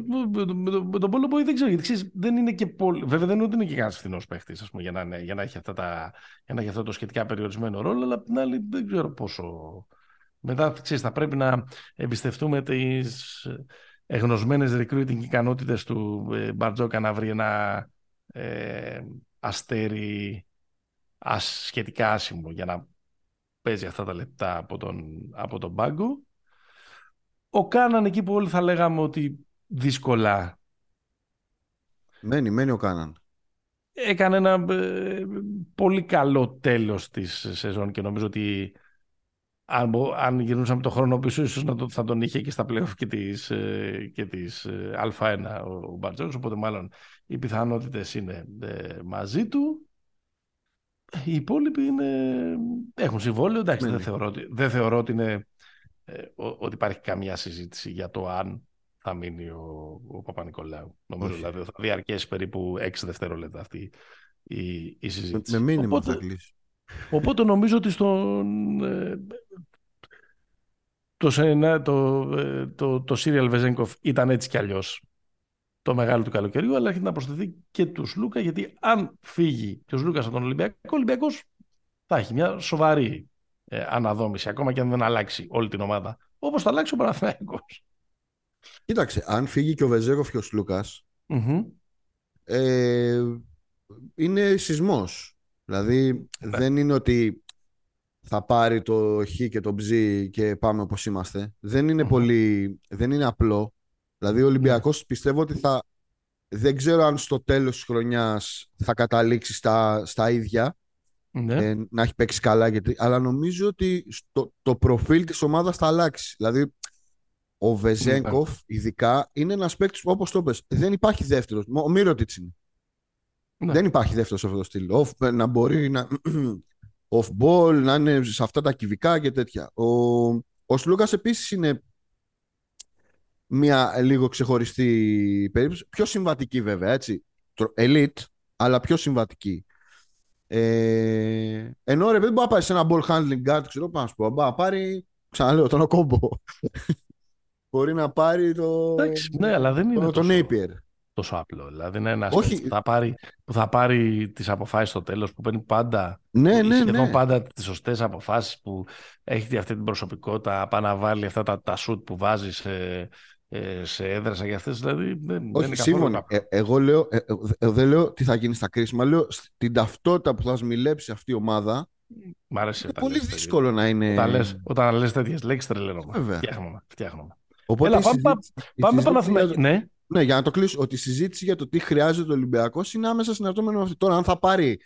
Με τον Boy δεν ξέρω. Γιατί ξέρεις, δεν είναι και πολύ... Βέβαια δεν είναι ότι είναι και κανένας φθηνός παίχτης ας πούμε, για, να, για, να έχει αυτά τα, για να έχει αυτό το σχετικά περιορισμένο ρόλο, αλλά απ' την άλλη δεν ξέρω πόσο μετά ξέρεις, θα πρέπει να εμπιστευτούμε τις εγνωσμένες recruiting ικανότητες του ε, Μπαρτζόκα να βρει ένα ε, αστέρι σχετικά άσημο για να παίζει αυτά τα λεπτά από τον, από τον πάγκο. Ο Κάναν εκεί που όλοι θα λέγαμε ότι δύσκολα Μένει, μένει ο Κάναν. Έκανε ένα ε, πολύ καλό τέλος της σεζόν και νομίζω ότι αν, αν γυρνούσαμε το χρόνο πίσω, ίσως να το, θα τον είχε και στα playoff και της, ε, και της ε, Α1 ο, ο Μπαρτζόκος, οπότε μάλλον οι πιθανότητες είναι ε, μαζί του. Οι υπόλοιποι είναι, έχουν συμβόλαιο, εντάξει, δεν θεωρώ, ότι, δεν θεωρώ ότι, είναι, ότι υπάρχει καμία συζήτηση για το αν θα μείνει ο, ο Παπα-Νικολάου. Νομίζω δηλαδή θα διαρκέσει περίπου 6 δευτερόλεπτα αυτή η, η συζήτηση. Με, με μήνυμα οπότε, θα κλείσει. Οπότε νομίζω ότι στον, το, το, ε, το, το Σύριαλ Βεζέγκοφ ήταν έτσι κι αλλιώς το μεγάλο του καλοκαιριού, αλλά έχει να προσθεθεί και τους Λούκα, γιατί αν φύγει και ο Λούκας από τον Ολυμπιακό, ο Ολυμπιακός θα έχει μια σοβαρή ε, αναδόμηση, ακόμα και αν δεν αλλάξει όλη την ομάδα. Όπως θα αλλάξει ο Παναθηναϊκός. Κοίταξε, αν φύγει και ο Βεζέγκοφ και ο λουκα ε, είναι σεισμός. Δηλαδή ναι. δεν είναι ότι θα πάρει το χ και το ψ και πάμε όπως είμαστε. Δεν είναι πολύ, δεν είναι απλό. Δηλαδή ο Ολυμπιακός πιστεύω ότι θα, δεν ξέρω αν στο τέλος της χρονιάς θα καταλήξει στα, στα ίδια, ναι. ε, να έχει παίξει καλά, γιατί, αλλά νομίζω ότι στο, το προφίλ της ομάδας θα αλλάξει. Δηλαδή ο Βεζέγκοφ ειδικά είναι ένας παίκτης που όπως το πες, δεν υπάρχει δεύτερος. Ο Μύρωτιτς είναι. Ναι. Δεν υπάρχει δεύτερος σε αυτό το στυλ. να μπορεί να, off-ball, να είναι σε αυτά τα κυβικά και τέτοια. Ο, ο Σλούκας επίσης είναι μια λίγο ξεχωριστή περίπτωση. Πιο συμβατική βέβαια, έτσι. Elite, αλλά πιο συμβατική. Ε, ενώ ρε δεν μπορεί να πάρει σε ένα ball handling guard, ξέρω πάνω να σου πω. Μπορεί να πάρει, ξαναλέω, τον Οκόμπο. μπορεί να πάρει το... Εντάξει, ναι, αλλά δεν είναι το, το Napier τόσο απλό. Δηλαδή είναι ένας που θα πάρει, που θα πάρει τις αποφάσεις στο τέλος, που παίρνει πάντα, ναι, ναι, σχεδόν ναι. πάντα τις σωστές αποφάσεις, που έχει αυτή την προσωπικότητα, πάει να βάλει αυτά τα, τα σουτ που βάζει σε, ε, σε έδρασα για αυτές, δηλαδή δεν, Όχι, δεν είναι ε, εγώ λέω, ε, ε, δεν λέω τι θα γίνει στα κρίσιμα, λέω την ταυτότητα που θα σμιλέψει αυτή η ομάδα, Μ' αρέσει είναι πολύ δύσκολο να είναι... Όταν λες, όταν λες τέτοιες λέξεις τρελαίνομαι. Φτιάχνουμε, φτιάχνουμε. Οπότε Έλα, πάμε, πάμε, πάμε Ναι. Ναι, για να το κλείσω, ότι η συζήτηση για το τι χρειάζεται ο Ολυμπιακός είναι άμεσα συναρτώμενο με αυτό. Τώρα, αν θα πάρει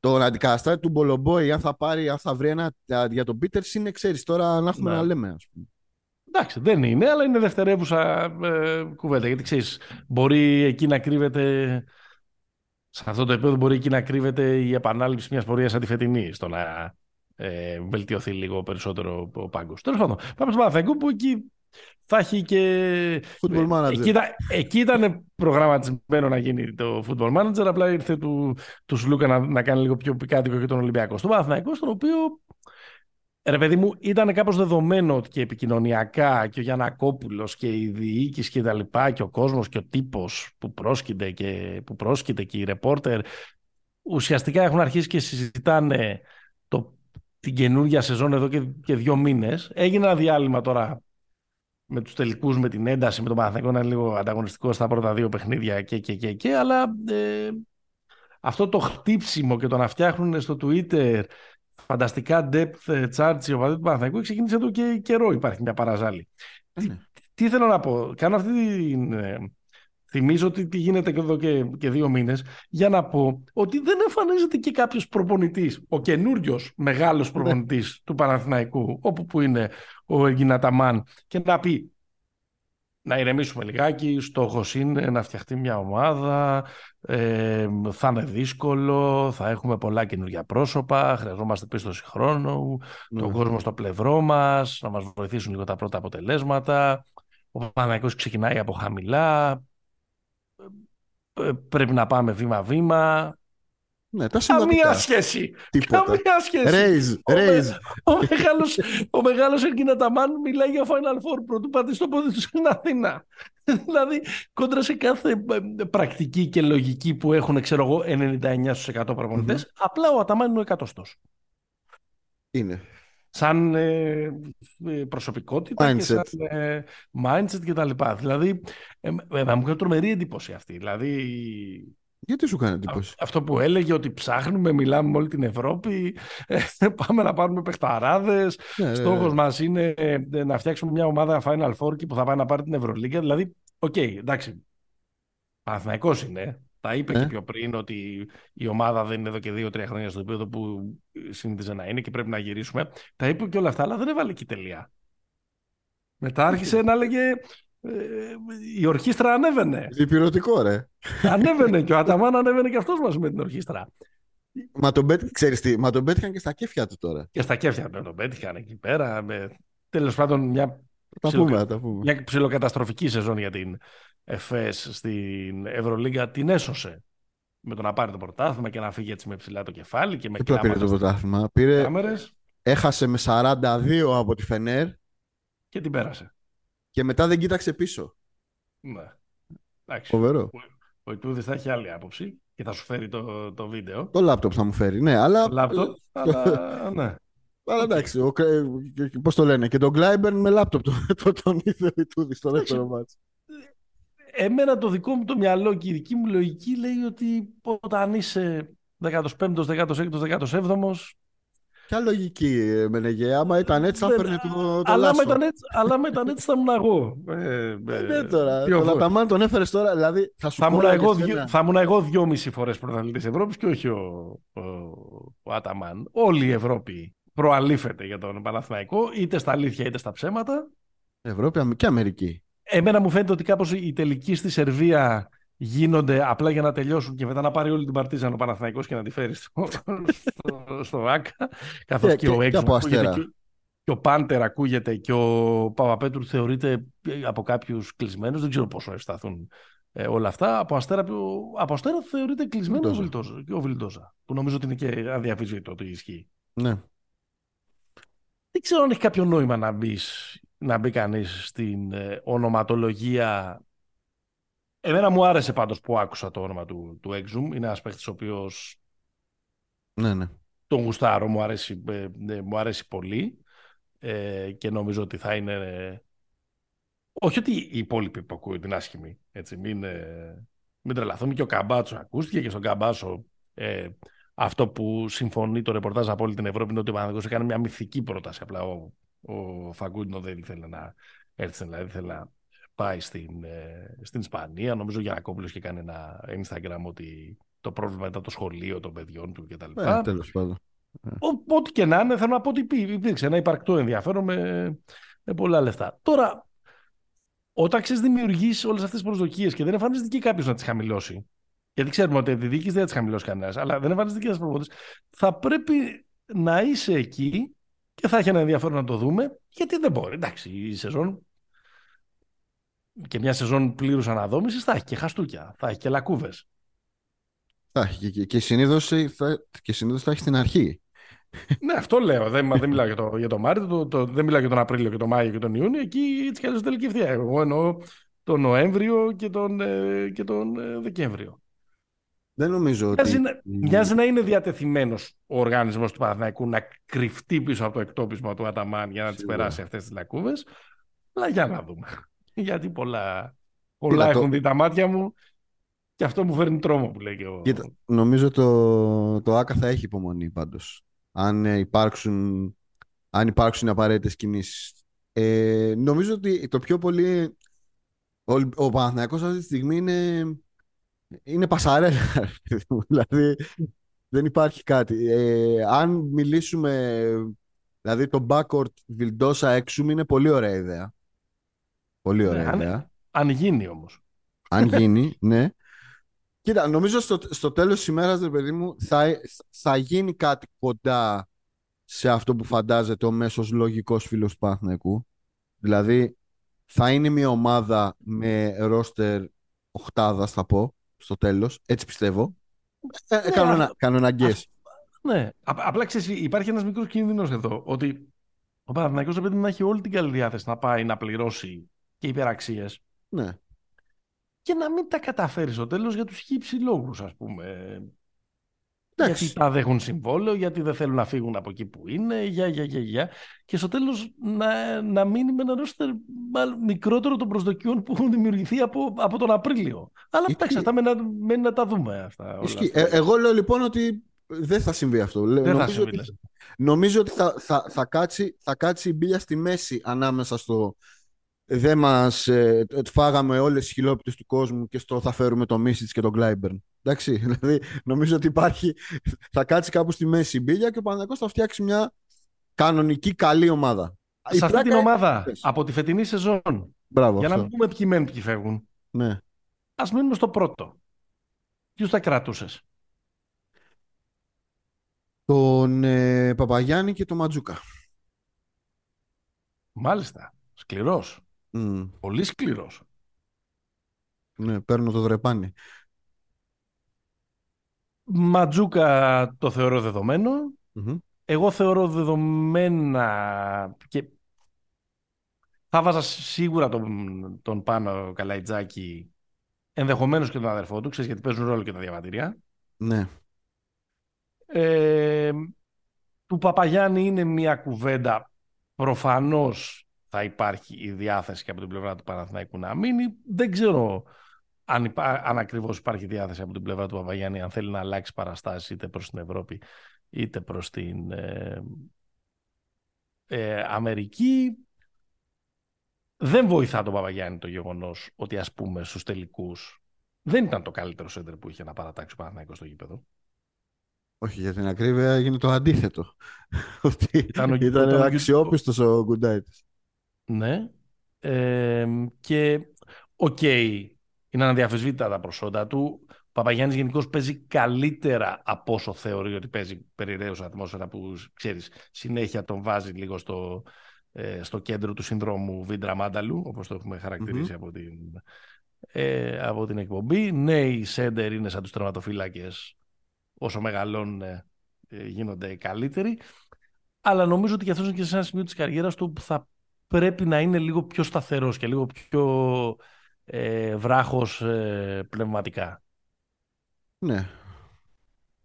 τον αντικαταστάτη του Μπολομπόη, αν θα πάρει, αν θα βρει ένα για τον Πίτερς, είναι ξέρεις τώρα να έχουμε ναι. να λέμε, ας πούμε. Εντάξει, δεν είναι, αλλά είναι δευτερεύουσα ε, κουβέντα. Γιατί ξέρεις, μπορεί εκεί να κρύβεται σε αυτό το επίπεδο μπορεί εκεί να κρύβεται η επανάληψη μιας πορείας σαν τη φετινή, στο να ε, βελτιωθεί λίγο περισσότερο ο πάγκος. Τέλος πάντων, πάμε στο Παναθηναϊκό που εκεί θα έχει και. Football manager. Εκεί, ήταν, εκεί ήταν προγραμματισμένο να γίνει το football manager. Απλά ήρθε του, του Σλούκα να, να κάνει λίγο πιο πικάτικο και τον Ολυμπιακό. Στο Παναθηναϊκό, στον οποίο Ρε παιδί μου, ήταν κάπως δεδομένο ότι και επικοινωνιακά και ο Γιανακόπουλος και η διοίκηση και τα λοιπά και ο κόσμος και ο τύπος που πρόσκειται και, που πρόσκειται και οι ρεπόρτερ ουσιαστικά έχουν αρχίσει και συζητάνε το, την καινούργια σεζόν εδώ και, και δύο μήνες. Έγινε ένα διάλειμμα τώρα με τους τελικούς, με την ένταση, με τον Παναθηναϊκό να είναι λίγο ανταγωνιστικό στα πρώτα δύο παιχνίδια και, και, και, και αλλά ε, αυτό το χτύψιμο και το να φτιάχνουν στο Twitter φανταστικά depth charts οι οπαδοί του Παναθηναϊκού ξεκίνησε εδώ και καιρό υπάρχει μια παραζάλη. Τι, Ναι. τι θέλω να πω, κάνω αυτή την... ε, Θυμίζω ότι τι γίνεται και εδώ και, και δύο μήνες για να πω ότι δεν εμφανίζεται και κάποιος προπονητής, ο καινούριο μεγάλος προπονητής του Παναθηναϊκού, όπου που είναι ο Εργιναταμάν και να πει να ηρεμήσουμε λιγάκι, στόχος είναι να φτιαχτεί μια ομάδα, ε, θα είναι δύσκολο, θα έχουμε πολλά καινούργια πρόσωπα, χρειαζόμαστε πίστοση χρόνου, Ναι. τον κόσμο στο πλευρό μας, να μας βοηθήσουν λίγο τα πρώτα αποτελέσματα. Ο Παναγικός ξεκινάει από χαμηλά, ε, πρέπει να πάμε βήμα-βήμα. Ναι, τα Καμία συμβατικά. σχέση. Τίποτα. Καμία σχέση. Raise, Ο, raise. ο μεγάλος, ο μεγάλος Ερκίνα Ταμάν μιλάει για Final Four πρωτού πάτε στο πόδι του στην Αθήνα. δηλαδή, κόντρα σε κάθε ε, πρακτική και λογική που έχουν, ξέρω εγώ, 99% προπονητες απλά ο Αταμάν είναι ο εκατοστός. Είναι. Σαν ε, ε, προσωπικότητα και mindset. σαν ε, mindset και τα λοιπά. Δηλαδή, ε, ε, μου κάνει τρομερή εντύπωση αυτή. Δηλαδή, Γιατί σου κάνει εντύπωση; αυτό που έλεγε ότι ψάχνουμε, μιλάμε με όλη την Ευρώπη, ε, πάμε να πάρουμε παιχταράδες, Ναι, ναι, στόχος ναι. μας είναι ε, να φτιάξουμε μια ομάδα Final Four και που θα πάει να πάρει την Ευρωλίγκα. Δηλαδή, οκ, εντάξει, Παναθηναϊκός είναι. Τα είπε Ναι. και πιο πριν ότι η ομάδα δεν είναι εδώ και δύο-τρία χρόνια στο επίπεδο που συνήθιζε να είναι και πρέπει να γυρίσουμε. Τα είπε και όλα αυτά, αλλά δεν έβαλε και τελεία. Μετά άρχισε να έλεγε ε, η ορχήστρα ανέβαινε. Διπυρωτικό, ρε. ανέβαινε και ο Αταμάν ανέβαινε και αυτός μαζί με την ορχήστρα. Μα τον, πέτ... Ξέρεις τι, μα τον πέτυχαν και στα κέφια του τώρα. Και στα κέφια του τον πέτυχαν εκεί πέρα. Με... Τέλος πάντων μια, Τα Ψιλοκα- πούμε, τα πούμε. μια ψιλοκαταστροφική σεζόν για την ΕΦΕΣ στην Ευρωλίγκα την έσωσε. Με το να πάρει το πρωτάθλημα και να φύγει έτσι με ψηλά το κεφάλι και με Τι πήρε το κλάματα πρωτάθλημα; Πήρε, κάμερες έχασε με 42 από τη Φενέρ και την πέρασε. και μετά δεν κοίταξε πίσω. Ναι. Εντάξει. Φοβερό. Ο Ιτούδης θα έχει άλλη άποψη και θα σου φέρει το, το βίντεο. Το λάπτοπ θα μου φέρει. Ναι, αλλά. Το λάπτοπ, αλλά ναι. Αλλά εντάξει, ο, πώς το λένε, και τον Γκλάιμπερν με λάπτοπ το, το, τον είδε ο Ιτούδης στο δεύτερο μάτς. Εμένα το δικό μου το μυαλό και η δική μου λογική λέει ότι όταν είσαι 15ος, 16ος, 17ος Ποια λογική, ε, Μενεγέ, άμα ήταν έτσι θα Δεν- φέρνει το, το αλλά, Λάσο. με ήταν έτσι, αλλά με ήταν έτσι θα ήμουν εγώ. Ε, ε, Ναι, τώρα. δύο Το φορές. Λαταμάν τον έφερες τώρα, δηλαδή θα σου θα ήμουν κόλλαγε εγώ, σε δυο, ένα- θα ήμουν εγώ δυόμιση φορές πρωταθλητής Ευρώπης και όχι ο, ο, ο Αταμάν. Όλη η Ευρώπη προαλήφεται για τον Παναθηναϊκό, είτε στα αλήθεια είτε στα ψέματα. Ευρώπη Αμ- και Αμερική. Εμένα μου φαίνεται ότι κάπως οι τελικοί στη Σερβία γίνονται απλά για να τελειώσουν και μετά να πάρει όλη την παρτίζαν ο Παναθηναϊκός και να τη φέρει στο, στο, στο ΆΚΑ. Καθώς Και- και, και- ο και Έξο από ακούγεται Αστέρα. και, και ο Πάντερ ακούγεται και ο Παπαπέτρου θεωρείται από κάποιους κλεισμένους. Δεν ξέρω πόσο ευσταθούν ε, όλα αυτά. Από Αστέρα, από Αστέρα θεωρείται κλεισμένο ο Βιλντόζα. Βιλντόζα, και ο Βιλντόζα. Που νομίζω ότι είναι και αδιαφυσβήτητο ότι ισχύει. Ναι. Δεν ξέρω αν έχει κάποιο νόημα να μπεις να μπει κανείς στην ε, ονοματολογία. Εμένα μου άρεσε πάντως που άκουσα το όνομα του, του Exum. Είναι ένας παίχτης ο οποίος Ναι, ναι. τον γουστάρω, μου αρέσει, ε, ε, μου αρέσει πολύ ε, και νομίζω ότι θα είναι... ε, όχι ότι οι υπόλοιποι που ακούει την άσχημη, έτσι, μην, ε, μην τρελαθούμε. Και ο Καμπάτσο ακούστηκε και στον Καμπάτσο ε, αυτό που συμφωνεί το ρεπορτάζ από όλη την Ευρώπη είναι ότι ο Παναγιώτης έκανε μια μυθική πρόταση. Απλά ο, ο Φαγκούντινο δεν ήθελε να έρθει, δηλαδή ήθελε να πάει στην, ε, στην Ισπανία. Νομίζω για Γιανακόπουλος και κάνει ένα Instagram ότι το πρόβλημα ήταν το σχολείο των παιδιών του κτλ. Ε, τέλος πάντων. Ο- Ό,τι και να είναι, θέλω να πω ότι υπή- υπήρξε ένα υπαρκτό ενδιαφέρον με, με πολλά λεφτά. Τώρα, όταν ξέρεις δημιουργείς όλες αυτές τις προσδοκίες και δεν εμφανίζεται και κάποιος να τις χαμηλώσει, γιατί ξέρουμε ότι τη διοίκηση δεν θα τις χαμηλώσει κανένας, αλλά δεν έβαλε δικέ προπονητέ, θα πρέπει να είσαι εκεί και θα έχει ένα ενδιαφέρον να το δούμε, γιατί δεν μπορεί. Εντάξει, η σεζόν και μια σεζόν πλήρους αναδόμησης θα έχει και χαστούκια, θα έχει και λακκούβες. Θα έχει και, και συνήθως θα, θα έχει στην αρχή. ναι, αυτό λέω. Δεν, δεν μιλάω για το, για το Μάρτιο, το, το, δεν μιλάω για τον Απρίλιο και τον Μάιο και τον Ιούνιο. Εκεί έτσι κι αλλιώς τελική ευθεία. Εγώ εννοώ τον Νοέμβριο και τον, ε, και τον ε, Δεκέμβριο. Δεν νομίζω ότι. Μοιάζει να, μοιάζει να είναι διατεθειμένος ο οργανισμό του Παναθηναϊκού να κρυφτεί πίσω από το εκτόπισμα του Αταμάν για να τις περάσει αυτές τις λακκούβες. Αλλά για να δούμε. Γιατί πολλά, πολλά έχουν δει τα μάτια μου και αυτό μου φέρνει τρόμο που λέει και ο. Κοίτα, νομίζω το, το ΆΚΑ θα έχει υπομονή πάντως. Αν υπάρξουν, αν υπάρξουν απαραίτητες κινήσεις. Ε, νομίζω ότι το πιο πολύ. Ο, ο Παναθηναϊκός αυτή τη στιγμή είναι είναι πασαρέλα. δηλαδή δεν υπάρχει κάτι. Ε, αν μιλήσουμε, δηλαδή το backward Βιλντόσα έξουμ είναι πολύ ωραία ιδέα. Πολύ ωραία ναι, ιδέα. Αν, αν γίνει όμως. Αν γίνει, ναι. Κοίτα, νομίζω στο, στο τέλος της ημέρας, ρε παιδί μου, θα, θα γίνει κάτι κοντά σε αυτό που φαντάζεται ο μέσος λογικός φίλος του Παναθηναϊκού. Δηλαδή, θα είναι μια ομάδα με ρόστερ οχτάδα, θα πω, στο τέλος. Έτσι πιστεύω. Ε, ναι, κάνω, ένα, κάνω ένα guess. Ναι. Απλά ξέρεις, υπάρχει ένας μικρός κίνδυνος εδώ. Ότι ο Παναθηναϊκός πρέπει να έχει όλη την καλή διάθεση να πάει να πληρώσει και υπεραξίες. Ναι. Και να μην τα καταφέρει στο τέλος για τους χύψη λόγους, ας πούμε. Γιατί τα δέχουν συμβόλαιο, γιατί δεν θέλουν να φύγουν από εκεί που είναι, για, για, για, για. Και στο τέλος να, να μείνει με ένα ρόστερ μικρότερο των προσδοκιών που έχουν δημιουργηθεί από, από τον Απρίλιο. Αλλά εντάξει, αυτά μένει, μένει να τα δούμε αυτά. Όλα ε, εγώ λέω λοιπόν ότι δεν θα συμβεί αυτό. Δεν νομίζω, θα συμβεί, ότι, νομίζω ότι θα, θα, θα, κάτσει, θα κάτσει η μπύλια στη μέση ανάμεσα στο δεν μας ε, φάγαμε όλες τις χιλόπιτες του κόσμου και στο θα φέρουμε το Μίσιτς και τον Γκλάιμπερν. Εντάξει, δηλαδή νομίζω ότι υπάρχει, θα κάτσει κάπου στη μέση η μπύλια και ο Παναγιώτης θα φτιάξει μια κανονική καλή ομάδα. Σε αυτή την ομάδα, από τη φετινή σεζόν, Μπράβο, για αυτό. να μην πούμε ποιοι μένουν, ποιοι φεύγουν, Ναι. ας μείνουμε στο πρώτο. Ποιους θα κρατούσες; Τον ε, Παπαγιάννη και τον Ματζούκα. Μάλιστα. Σκληρός. Mm. Πολύ σκληρός. Ναι, παίρνω το δρεπάνι. Ματζούκα το θεωρώ δεδομένο. Μμμ. Εγώ θεωρώ δεδομένα και θα βάζα σίγουρα τον, τον Πάνο Καλαϊτζάκη ενδεχομένως και τον αδερφό του, ξέρεις γιατί παίζουν ρόλο και τα διαβατήρια. Ναι. Ε, του Παπαγιάννη είναι μια κουβέντα προφανώς θα υπάρχει η διάθεση και από την πλευρά του Παναθηναϊκού να μείνει. Δεν ξέρω αν, υπά, αν ακριβώς υπάρχει διάθεση από την πλευρά του Παπαγιάννη αν θέλει να αλλάξει παραστάσεις είτε προς την Ευρώπη είτε προς την ε, ε, Αμερική. Δεν βοηθά τον Παπαγιάννη το γεγονός ότι ας πούμε στους τελικούς δεν ήταν το καλύτερο σέντερ που είχε να παρατάξει ο Παναθηναϊκός στο γήπεδο. Όχι, για την ακρίβεια έγινε το αντίθετο. Ότι Ήταν ο- ήταν ήταν ο- αξιόπιστος ο Γκουντάιτης. Ναι. Ε, και οκ, είναι αδιαμφισβήτητα τα προσόντα του. Ο Παπαγιάννης γενικώς παίζει καλύτερα από όσο θεωρεί ότι παίζει η περιρρέουσα ατμόσφαιρα που ξέρεις συνέχεια τον βάζει λίγο στο, ε, στο κέντρο του συνδρόμου Βύντρα-Μάνταλου όπως το έχουμε χαρακτηρίσει από, την, ε, από την εκπομπή. Ναι, οι σέντερ είναι σαν τους τερματοφύλακες όσο μεγαλώνουν ε, γίνονται καλύτεροι. Αλλά νομίζω ότι και αυτός είναι και σε ένα σημείο της καριέρας του που θα πρέπει να είναι λίγο πιο σταθερός και λίγο πιο ε, βράχος ε, πνευματικά. Ναι.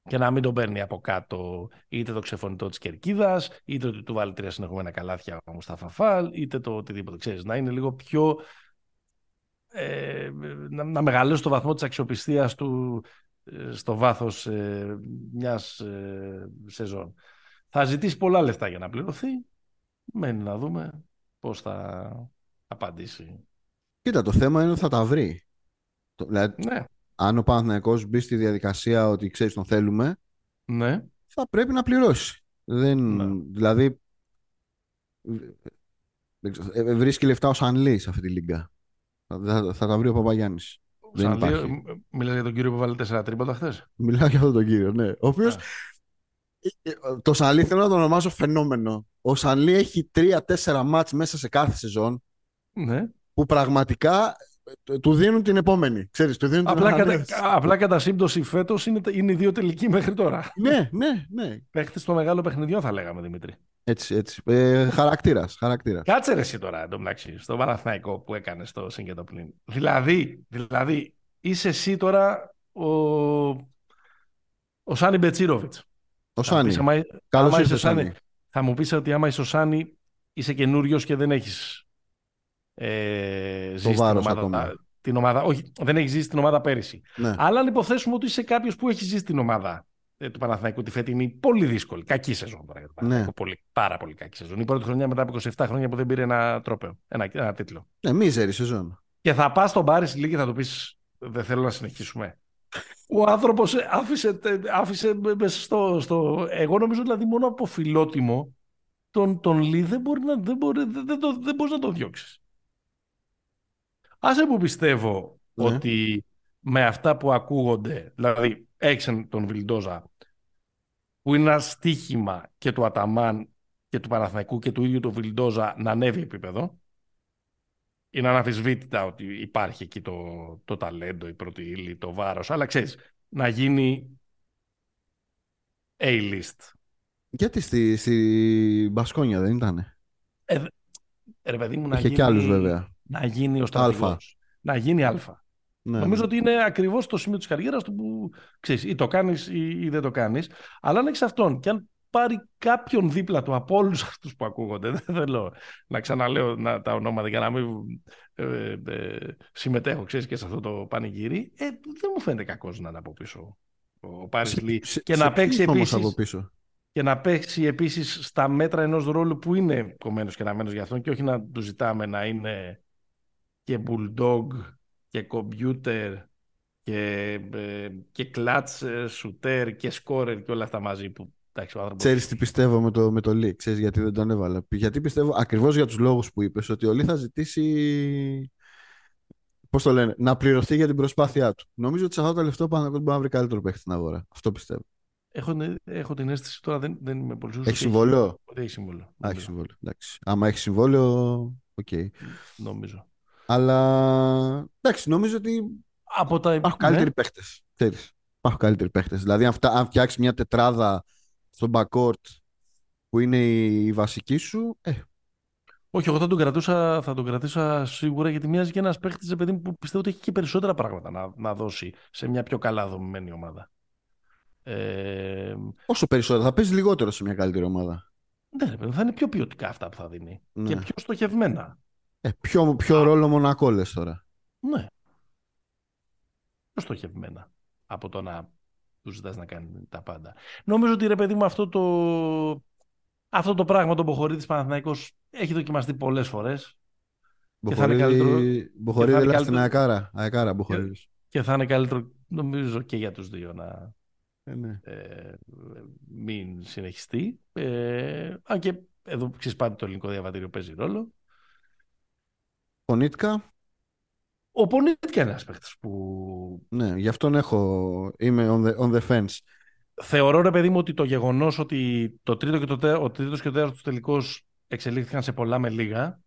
Και να μην τον παίρνει από κάτω είτε το ξεφωνητό της κερκίδας, είτε ότι του βάλει τρία συνεχόμενα καλάθια ο Μουστάφα Φάλ, είτε το οτιδήποτε. Ξέρεις, να είναι λίγο πιο... Ε, να, να μεγαλώσει το βαθμό της αξιοπιστίας του ε, στο βάθος ε, μιας ε, σεζόν. Θα ζητήσει πολλά λεφτά για να πληρωθεί. Μένει να δούμε πώς θα απαντήσει. Κοίτα, το θέμα είναι ότι θα τα βρει. Το- Δηλαδή, Ναι, αν ο Παναθηναϊκός μπει στη διαδικασία ότι ξέρεις τον θέλουμε, ναι. θα πρέπει να πληρώσει. Δεν, Ναι. Δηλαδή, δεν ξέρω, ε, βρίσκει λεφτά ο Σανλή σε αυτή τη λίγκα. Θα, θα, θα τα βρει ο Παπαγιάννης. Δεν Σανλή, υπάρχει. μ- μιλάς για τον κύριο που βάλε τέσσερα τρίποτα χθες. Μιλάω για αυτόν τον κύριο, ναι. Ο οποίος. Α. Το Σανλή θέλω να το ονομάσω φαινόμενο. Ο Σανλή έχει τρία-τέσσερα μάτς μέσα σε κάθε σεζόν Ναι. που πραγματικά ε, του δίνουν την επόμενη. Ξέρεις, του δίνουν την Απλά, κατά, ανανέωση. απλά κατά σύμπτωση φέτος είναι, είναι οι δύο τελικοί μέχρι τώρα. Ναι, ναι, ναι. Παίχτες στο μεγάλο παιχνιδιό θα λέγαμε Δημήτρη. Έτσι, έτσι. Ε, χαρακτήρας, χαρακτήρας. Κάτσε ρε εσύ τώρα εντωμεταξύ στο Παναθηναϊκό που έκανες στο σύγκεντο πλήν. Δηλαδή, δηλαδή, είσαι εσύ τώρα ο, ο Σάνι Μπετσίροβιτς. Ο Σάνι. Καλώς Καλώς ήρθες, Σάνι. Θα μου πεις ότι άμα είσαι ο Σάνι είσαι καινούριος και δεν έχεις ε, ζήσει την βάρος ομάδα, ακόμα. την ομάδα. Όχι, δεν έχεις ζήσει την ομάδα πέρυσι. Ναι. Αλλά αν υποθέσουμε ότι είσαι κάποιος που έχει ζήσει την ομάδα ε, του Παναθηναϊκού τη φετινή, πολύ δύσκολη. Κακή σεζόν τώρα για τον Παναθηναϊκό. Ναι. Πολύ, πάρα πολύ κακή σεζόν. Η πρώτη χρονιά μετά από 27 χρόνια που δεν πήρε ένα τρόπαιο, ένα, ένα τίτλο. Ναι, μίζερη σεζόν. Και θα πας στον Πάρη Λίγκ και θα του πεις: Δεν θέλω να συνεχίσουμε. Ο άνθρωπος άφησε, άφησε μέσα στο, στο. Εγώ νομίζω δηλαδή μόνο από φιλότιμο τον, τον Λί δεν μπορεί να, δεν μπορεί, δεν, δεν, το- δεν μπορείς να τον διώξεις. Άσε που πιστεύω Ναι. ότι με αυτά που ακούγονται, δηλαδή έξεν τον Βιλντόζα, που είναι ένα στίχημα και του Αταμάν και του Παναθηναϊκού και του ίδιου του Βιλντόζα να ανέβει επίπεδο, είναι αναμφισβήτητα ότι υπάρχει εκεί το, το ταλέντο, η πρώτη ύλη, το βάρος, αλλά ξέρεις, να γίνει A-list. Γιατί στη, στη Μπασκόνια δεν ήταν. Ε, ρε παιδί μου, να Είχε γίνει, κι άλλους βέβαια. να γίνει ο στρατηγός. Να γίνει αλφα. Ναι. Νομίζω ότι είναι ακριβώς το σημείο της καριέρας του που ξέρεις, ή το κάνεις ή, ή δεν το κάνεις. Αλλά αν έχεις αυτόν και αν πάρει κάποιον δίπλα του από όλους αυτούς που ακούγονται, δεν θέλω να ξαναλέω να, τα ονόματα για να μην ε, ε, συμμετέχω ξέρεις, και σε αυτό το πανηγύρι, ε, δεν μου φαίνεται κακός να είναι από πίσω ο Πάρης Σε- Λί σε- και σε να παίξει ποιους όμως επίσης από πίσω; και να παίξει επίσης στα μέτρα ενός ρόλου που είναι κομμένος και αναμένος για αυτόν και όχι να του ζητάμε να είναι και bulldog και computer και, ε, και clutch ε, shooter και scorer και όλα αυτά μαζί που εντάξει, ο άνθρωπος Ξέρεις τι πιστεύω με το, με το Lee, ξέρεις γιατί δεν τον έβαλα. Γιατί πιστεύω ακριβώς για τους λόγους που είπες ότι ο Lee θα ζητήσει πώς το λένε, να πληρωθεί για την προσπάθειά του. Νομίζω ότι σε αυτό το λεφτό πάνω μπορεί να βρει καλύτερο παίχτη στην αγορά. Αυτό πιστεύω. έχω, έχω την αίσθηση τώρα δεν, δεν είμαι πολύ σίγουρος Έχει ότι συμβόλαιο; ότι έχει συμβόλαιο. Α, έχει νομίζω, συμβόλαιο. Εντάξει. Άμα έχει συμβόλαιο, οκ. νομίζω. Αλλά εντάξει, νομίζω ότι Από τα... υπάρχουν ναι. καλύτεροι παίχτες. Ξέρεις. Υπάρχουν καλύτεροι παίχτες. Δηλαδή, αν, φτά- αν φτιάξει μια τετράδα στο backcourt που είναι η, η βασική σου, ε, Όχι, εγώ θα τον κρατούσα, θα τον κρατούσα σίγουρα γιατί μοιάζει και ένας παίχτης ρε παιδί μου, που πιστεύω ότι έχει και περισσότερα πράγματα να, να δώσει σε μια πιο καλά δομημένη ομάδα. Ε, όσο περισσότερο θα παίζει λιγότερο σε μια καλύτερη ομάδα. ναι, ρε παιδί μου, θα είναι πιο ποιοτικά αυτά που θα δίνει Ναι. και πιο στοχευμένα. Ε, ποιο ποιο ρόλο μονακό λες τώρα. Ναι. Πιο στοχευμένα από το να τους ζητά να κάνει τα πάντα. Νομίζω ότι ρε παιδί μου αυτό το, αυτό το πράγμα το Μποχορίδης Παναθηναϊκός έχει δοκιμαστεί πολλές φορές Και θα είναι καλύτερο- Μποχορίδη, Μποχορίδη και θα είναι έλα στην καλύτερο- Αεκάρα. Αεκάρα Μποχορίδης. και θα είναι καλύτερο νομίζω και για τους δύο να, Ε, ναι. ε, μην συνεχιστεί. Ε, αν και εδώ ξέρεις πάντα το ελληνικό διαβατήριο παίζει ρόλο. Πονίτκα, Ο Πονίτικα είναι ένας παίχτης που ναι, γι' αυτόν έχω, είμαι on the, on the fence. θεωρώ ρε παιδί μου ότι το γεγονός ότι το τρίτο και το τέ, ο τρίτος και ο τέταρτος τελικός εξελίχθηκαν σε πολλά με λίγα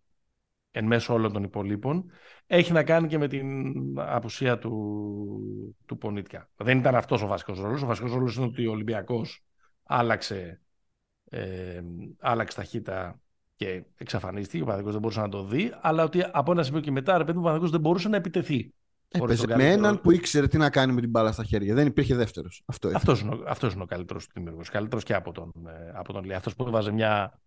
εν μέσω όλων των υπολείπων έχει να κάνει και με την απουσία του, του Πονίτικα. Δεν ήταν αυτός ο βασικός ρόλος. Ο βασικός ρόλος είναι ότι ο Ολυμπιακός άλλαξε, ε, άλλαξε ταχύτητα και εξαφανίστηκε. Ο Παναθηναϊκός δεν μπορούσε να το δει, αλλά ότι από ένα σημείο και μετά, ρε παιδί μου, ο Παναθηναϊκός δεν μπορούσε να επιτεθεί. Χωρίς Έπαιζε τον με καλύτερο- έναν που ήξερε τι να κάνει με την μπάλα στα χέρια. Δεν υπήρχε δεύτερος. Αυτό είναι. Αυτός είναι, ο- αυτός είναι ο καλύτερος του δημιουργός. Καλύτερος και από τον, ε, από τον Λί. Αυτός που έβαζε μια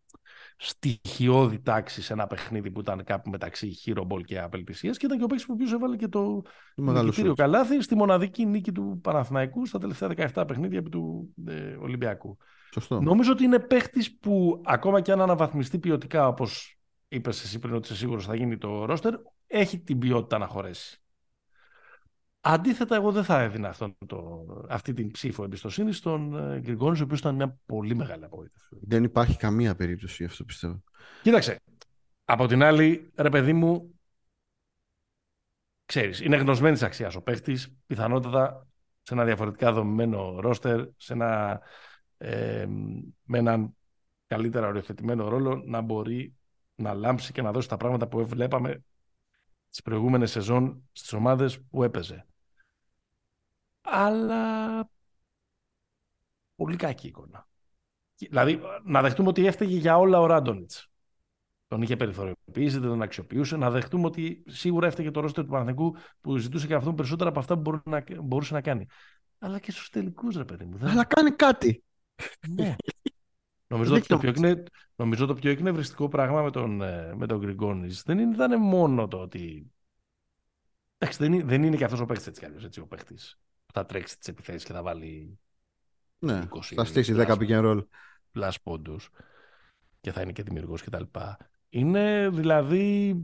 στοιχειώδη τάξη σε ένα παιχνίδι που ήταν κάπου μεταξύ hero ball και απελπισίας και ήταν και ο παίκτης που οποίος έβαλε και το Το μεγάλο νικητήριο σουτ. καλάθι στη μοναδική νίκη του Παναθηναϊκού στα τελευταία 17 παιχνίδια επί του ε, Ολυμπιακού. Σωστό. Νομίζω ότι είναι παίχτης που ακόμα και αν αναβαθμιστεί ποιοτικά, όπως είπες εσύ πριν, ότι είσαι σίγουρος θα γίνει το ρόστερ, έχει την ποιότητα να χωρέσει. Αντίθετα, εγώ δεν θα έδινα αυτόν το, αυτή την ψήφο εμπιστοσύνη στον ε, Γκριγκόνη, ο οποίος ήταν μια πολύ μεγάλη απογοήτευση. Δεν υπάρχει καμία περίπτωση γι' αυτό πιστεύω. Κοίταξε. Από την άλλη, ρε παιδί μου, ξέρεις, είναι γνωσμένης αξίας ο παίχτης. Πιθανότατα σε ένα διαφορετικά δομημένο ρόστερ, σε ένα, ε, με έναν καλύτερα οριοθετημένο ρόλο να μπορεί να λάμψει και να δώσει τα πράγματα που βλέπαμε τις προηγούμενες σεζόν στις ομάδες που έπαιζε. Αλλά πολύ κακή εικόνα. Δηλαδή, να δεχτούμε ότι έφταιγε για όλα ο Ράντονιτς. Τον είχε περιθωριοποιήσει, δεν τον αξιοποιούσε. Να δεχτούμε ότι σίγουρα έφταιγε το ρόστερ του Παναθηνικού που ζητούσε και αυτόν περισσότερα από αυτά που μπορούσε να κάνει. Αλλά και στους τελικούς, ρε παιδί μου. Αλλά κάνει κάτι. Ναι. Νομίζω, ότι το πιο εκνε... Νομίζω το πιο εκνευριστικό πράγμα με τον, ε, με τον Γκριγκόνης δεν ήταν μόνο το ότι. Εντάξει, δεν είναι, δεν είναι και αυτός ο παίκτης έτσι κι έτσι ο παίκτης που θα τρέξει τις επιθέσεις και θα βάλει. Ναι, 20, θα στήσει 10 pick and roll. Plus πόντους και θα είναι και δημιουργός κτλ. Είναι δηλαδή,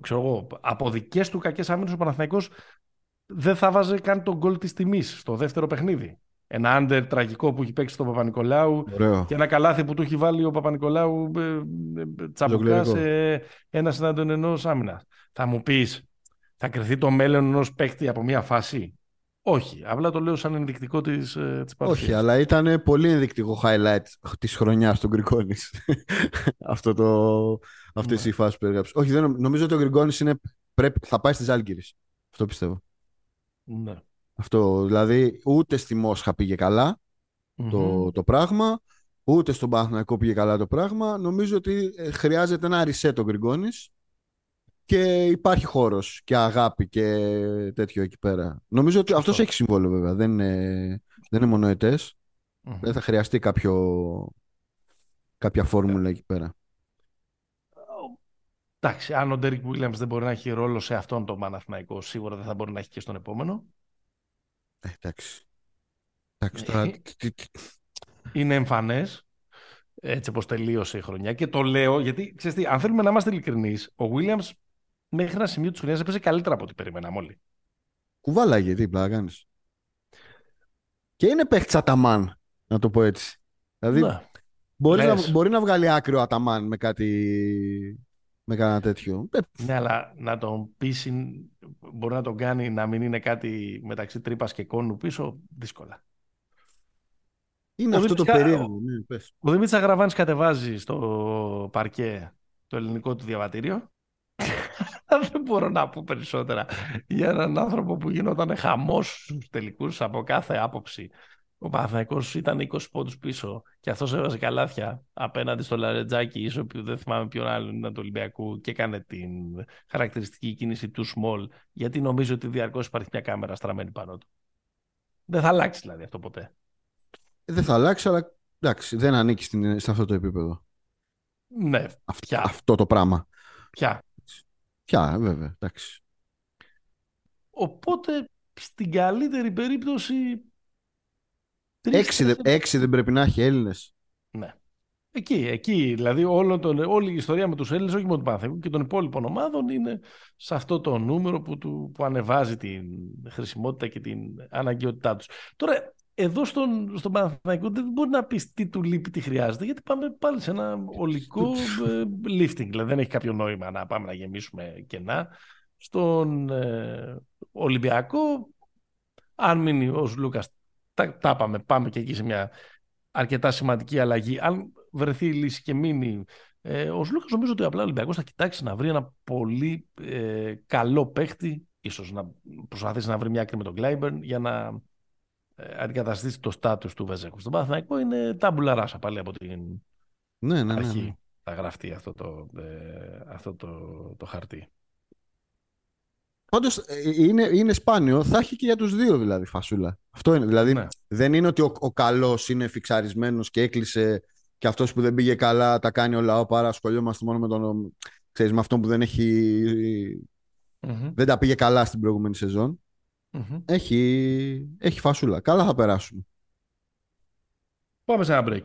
ξέρω εγώ, από δικές του κακές άμυνες ο Παναθηναϊκός δεν θα βάζε καν τον γκολ της τιμής στο δεύτερο παιχνίδι. Ένα άντερ τραγικό που έχει παίξει στον Παπα-Νικολάου και ένα καλάθι που του έχει βάλει ο Παπα-Νικολάου ε, ε, τσαμπουκάς σε ένας συνάντων ενός άμυνας. Θα μου πεις, θα κρυθεί το μέλλον ενός παίκτη από μια φάση; Όχι, απλά το λέω σαν ενδεικτικό της της ε, Όχι, αλλά ήταν πολύ ενδεικτικό highlight της χρονιάς του Γκρικόνη. Αυτό το, αυτές ναι. οι φάσεις που έγραψες. Όχι, δεν, νομίζω ότι ο Γκριγκόνης θα πάει στις Άλγηρες. Αυτό πιστεύω. Ναι. Αυτό, δηλαδή ούτε στη Μόσχα πήγε το, το πράγμα, ούτε στον Παναθηναϊκό πήγε καλά το πράγμα. Νομίζω ότι ε, χρειάζεται ένα reset ο Γκριγκόνης και υπάρχει χώρος και αγάπη και τέτοιο εκεί πέρα. Νομίζω ότι αυτός έχει συμβόλαιο βέβαια, δεν είναι, δεν είναι μονοετές. Δεν θα χρειαστεί κάποιο, κάποια φόρμουλα εκεί πέρα. Εντάξει, αν ο Ντέρικ Βίλιαμς δεν μπορεί να έχει ρόλο σε αυτόν τον Παναθηναϊκό, σίγουρα δεν θα μπορεί να έχει και στον επόμενο. Ε, εντάξει. εντάξει τώρα... Ε, είναι εμφανές. Έτσι όπως τελείωσε η χρονιά. Και το λέω γιατί, ξέρεις τι, αν θέλουμε να είμαστε ειλικρινείς, ο Βίλιαμ μέχρι ένα σημείο της χρονιάς έπαιζε καλύτερα από ό,τι περιμέναμε όλοι. Κουβάλαγε, τι πλάκα κάνεις. Και είναι παίχτης Αταμάν, να το πω έτσι. Δηλαδή, ναι. μπορεί, να, μπορεί να βγάλει άκρη ο Αταμάν με κάτι με κανένα τέτοιο. Ε, ναι, αλλά να τον πείσει, μπορεί να τον κάνει να μην είναι κάτι μεταξύ τρύπας και κόνου πίσω, δύσκολα. Είναι ο αυτό το περίεργο. Ναι, πες. Ο Δημήτρης Αγραβάνης κατεβάζει στο παρκέ το ελληνικό του διαβατήριο. Δεν μπορώ να πω περισσότερα για έναν άνθρωπο που γινόταν χαμός στους τελικούς από κάθε άποψη. Ο Παναθηναϊκός ήταν 20 πόντους πίσω και αυτός έβαζε καλάθια απέναντι στο Λαρετζάκι, ίσο που δεν θυμάμαι ποιον άλλον ήταν του Ολυμπιακού και έκανε την χαρακτηριστική κίνηση του small, γιατί νομίζω ότι διαρκώς υπάρχει μια κάμερα στραμμένη πάνω του. Δεν θα αλλάξει δηλαδή αυτό ποτέ. Ε, δεν θα αλλάξει, αλλά εντάξει, δεν ανήκει στην, σε αυτό το επίπεδο. Ναι, πια. Αυτό το πράγμα. Πια. Πια, βέβαια, εντάξει. Οπότε, στην καλύτερη περίπτωση Έξι, έξι δεν πρέπει να έχει Έλληνες. Ναι. Εκεί, εκεί. Δηλαδή όλο τον, όλη η ιστορία με τους Έλληνες, όχι μόνο του Παναθηνικού και των υπόλοιπων ομάδων, είναι σε αυτό το νούμερο που, του, που ανεβάζει την χρησιμότητα και την αναγκαιότητά τους. Τώρα, εδώ στον, στον Παναθηναϊκό δεν μπορεί να πεις τι του λείπει, τι χρειάζεται, γιατί πάμε πάλι σε ένα ολικό ε, lifting. Δηλαδή δεν έχει κάποιο νόημα να πάμε να γεμίσουμε κενά. Στον ε, Ολυμπιακό, αν μείνει ο Λούκας τα, τα πάμε, πάμε και εκεί σε μια αρκετά σημαντική αλλαγή. Αν βρεθεί η λύση και μείνει ε, ο Σλούκας, νομίζω ότι απλά ο Ολυμπιακός θα κοιτάξει να βρει ένα πολύ ε, καλό παίχτη, ίσως να προσπαθήσει να βρει μια άκρη με τον Κλάιμπερν για να ε, αντικαταστήσει το στάτου του Βεζέκου. Στον Παναθηναϊκό είναι τάμπουλα ράσα πάλι από την ναι, ναι, ναι, αρχή. Ναι. Θα γραφτεί αυτό το, ε, αυτό το, το χαρτί. Πάντω ε, είναι, είναι σπάνιο. Θα έχει και για τους δύο δηλαδή φασούλα. Αυτό είναι. Δηλαδή ναι. δεν είναι ότι ο, ο καλός είναι φιξαρισμένος και έκλεισε και αυτός που δεν πήγε καλά τα κάνει όλα. Ο παρά ασχολιόμαστε μόνο με τον. Ξέρεις, με αυτόν που δεν έχει. Mm-hmm. Δεν τα πήγε καλά στην προηγούμενη σεζόν. Mm-hmm. Έχει, έχει φασούλα. Καλά θα περάσουμε. Πάμε σε ένα break.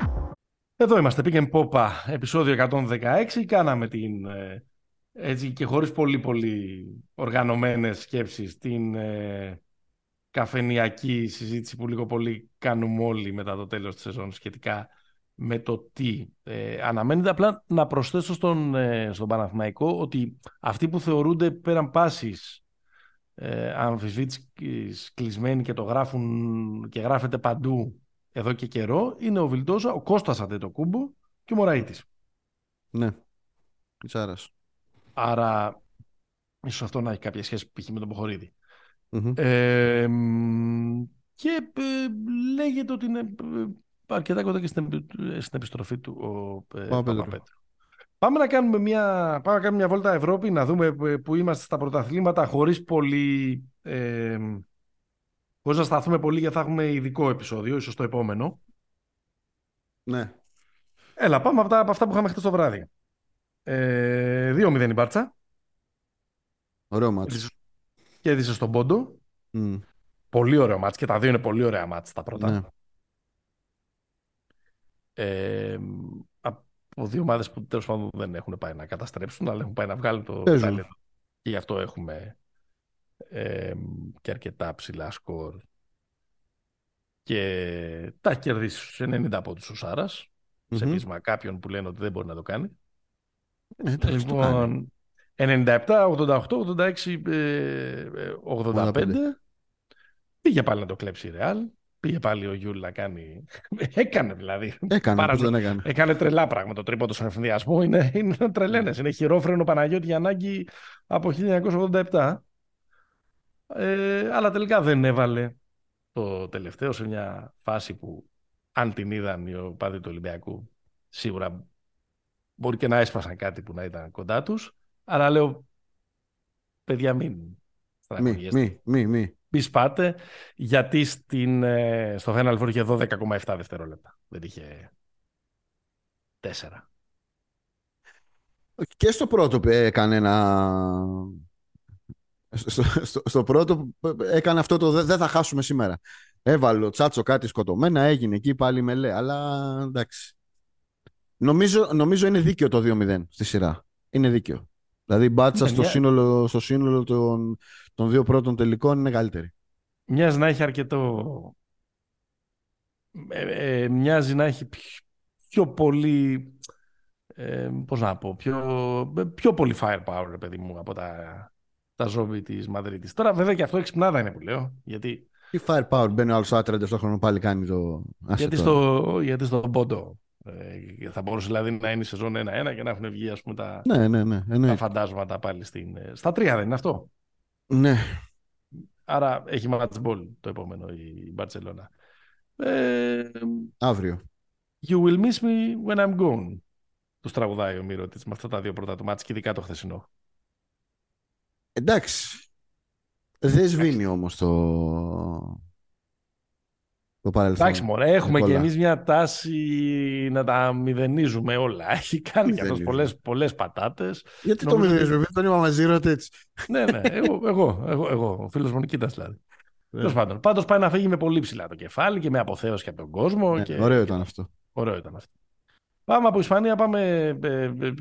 Εδώ είμαστε, πήγαινε Πόπα, επεισόδιο 116. Κάναμε την, ε, έτσι και χωρίς πολύ πολύ οργανωμένες σκέψεις, την ε, καφενιακή συζήτηση που λίγο πολύ κάνουμε όλοι μετά το τέλος της σεζόν σχετικά με το τι ε, αναμένεται. Απλά να προσθέσω στον, ε, στον Παναθηναϊκό ότι αυτοί που θεωρούνται πέραν πάσης ε, αμφισβήτης κλεισμένοι και το γράφουν και γράφεται παντού εδώ και καιρό είναι ο Βιλτόζα, ο Κώστας Αντετοκούμπο και ο Μωραΐτης. Ναι, Πιτσάρας. Άρα ίσως αυτό να έχει κάποια σχέση π.χ. με τον ποχοριδη Μμμ. Ε, μ, και ε, λέγεται ότι είναι ε, αρκετά κοντά και στην, επι- στην επιστροφή του ο ε, Παπαπέτρου. Παπαπέτρου. Πάμε να κάνουμε μια, πάμε να κάνουμε μια βόλτα Ευρώπη, να δούμε που- που είμαστε στα πρωταθλήματα χωρίς πολύ... Ε, χωρίς να σταθούμε πολύ γιατί θα έχουμε ειδικό επεισόδιο, ίσως το επόμενο. Ναι. Έλα, πάμε από, τα, από αυτά που είχαμε χτες το βράδυ. Ε, 2-0 η Μπάρτσα. Ωραίο μάτς. Κέρδισε στον Πόντο. Μμ. Πολύ ωραίο μάτς και τα δύο είναι πολύ ωραία μάτς τα πρώτα. Ναι. Ε, από δύο ομάδες που τέλος πάντων δεν έχουν πάει να καταστρέψουν, αλλά έχουν πάει να βγάλουν το Παίζουν. ταλέντο. Και γι' αυτό έχουμε ε, και αρκετά ψηλά σκορ. Και τα έχει κερδίσει στους 90 από τους ο Σάρας, σε Μμμ. πείσμα κάποιων που λένε ότι δεν μπορεί να το κάνει. Ε, εντάξει, το κάνει. Λοιπόν, 97, 88, 86, ε, ε, 85. Πήγε πάλι να το κλέψει η Ρεάλ. Πήγε πάλι ο Γιούλ να κάνει. Έκανε δηλαδή. Έκανε, Πάρα- πώς δεν έκανε. Έκανε τρελά πράγματα. Το τρίποντο στον ευθυνδιασμό είναι, είναι τρελαίνες. Είναι χειρόφρενο Παναγιώτη για ανάγκη από 1987. Ε, αλλά τελικά δεν έβαλε το τελευταίο σε μια φάση που αν την είδαν οι οπαδοί του Ολυμπιακού σίγουρα μπορεί και να έσπασαν κάτι που να ήταν κοντά τους. Αλλά λέω, παιδιά μην Μη, στραγγιέστε. μη, μη, μη. Μη σπάτε, γιατί στην, ε, στο Final Four είχε 12,7 δευτερόλεπτα. Δεν είχε 4. Και στο πρώτο ε, έκανε ένα... Στο, στο, στο πρώτο έκανε αυτό το «δε- δεν θα χάσουμε σήμερα. Έβαλε ο Τσάτσο κάτι σκοτωμένα, έγινε εκεί πάλι μελέ. Αλλά εντάξει. Νομίζω, νομίζω είναι δίκαιο το 2-0 στη σειρά. Είναι δίκαιο. Δηλαδή η μπάτσα Ναι, στο μια- σύνολο, στο σύνολο των, των δύο πρώτων τελικών είναι καλύτερη. Μοιάζει να έχει αρκετό. Ε, ε, μοιάζει να έχει πιο, πιο πολύ. Ε, πώς να πω, πιο, πιο πολύ firepower, ρε παιδί μου, από τα, τα ζόμπι της Μαδρίτης. Τώρα, βέβαια, και αυτό εξυπνάδα είναι που λέω. Γιατί, Τι firepower μπαίνει ο άλλος άτρεντε στο χρόνο πάλι κάνει το... Άσε γιατί, τώρα. στο, γιατί στον πόντο. Ε, θα μπορούσε δηλαδή να είναι η σεζόν 1-1 και να έχουν βγει ας πούμε, τα, Ναι, ναι, ναι. τα εννοείται. φαντάσματα πάλι στην, ε, στα τρία, δεν είναι αυτό; ναι. Άρα έχει match ball το επόμενο η Μπαρτσελώνα. Ε, Αύριο. you will miss me when I'm gone. Τους τραγουδάει ο Μύρωτης με αυτά τα δύο πρώτα του μάτς και ειδικά το χθεσινό. Εντάξει. Δεν σβήνει όμως το... το παρελθόν. Εντάξει, μωρέ, έχουμε Νικόλα. και εμείς μια τάση να τα μηδενίζουμε όλα. Έχει κάνει και αυτός Μηδενίζουμε. πολλές, πολλές πατάτες. Γιατί το Νομίζω μηδενίζουμε, δεν τον είπαμε zero έτσι. ναι, ναι, εγώ, εγώ, εγώ, εγώ, ο φίλος μου Νικήτας δηλαδή. Ναι. Τέλος πάντων. Πάντως πάει να φύγει με πολύ ψηλά το κεφάλι και με αποθέωση και από τον κόσμο. Ναι, και, ωραίο και- ήταν αυτό. Ωραίο ήταν αυτό. Πάμε από Ισπανία, πάμε ε, ε,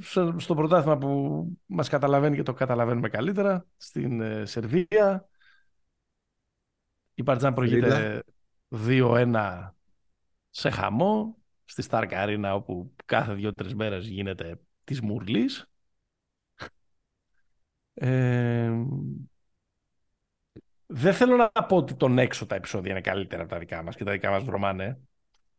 στο- στο πρωτάθλημα που μας καταλαβαίνει και το καταλαβαίνουμε καλύτερα, στην ε, Σερβία. Η Παρτζάν προηγείται 2-1 σε χαμό, στη Στάρκα Αρίνα όπου κάθε δύο-τρεις μέρες γίνεται της Μουρλής. Ε, δεν θέλω να πω ότι τον έξω τα επεισόδια είναι καλύτερα από τα δικά μας και τα δικά μας βρωμάνε.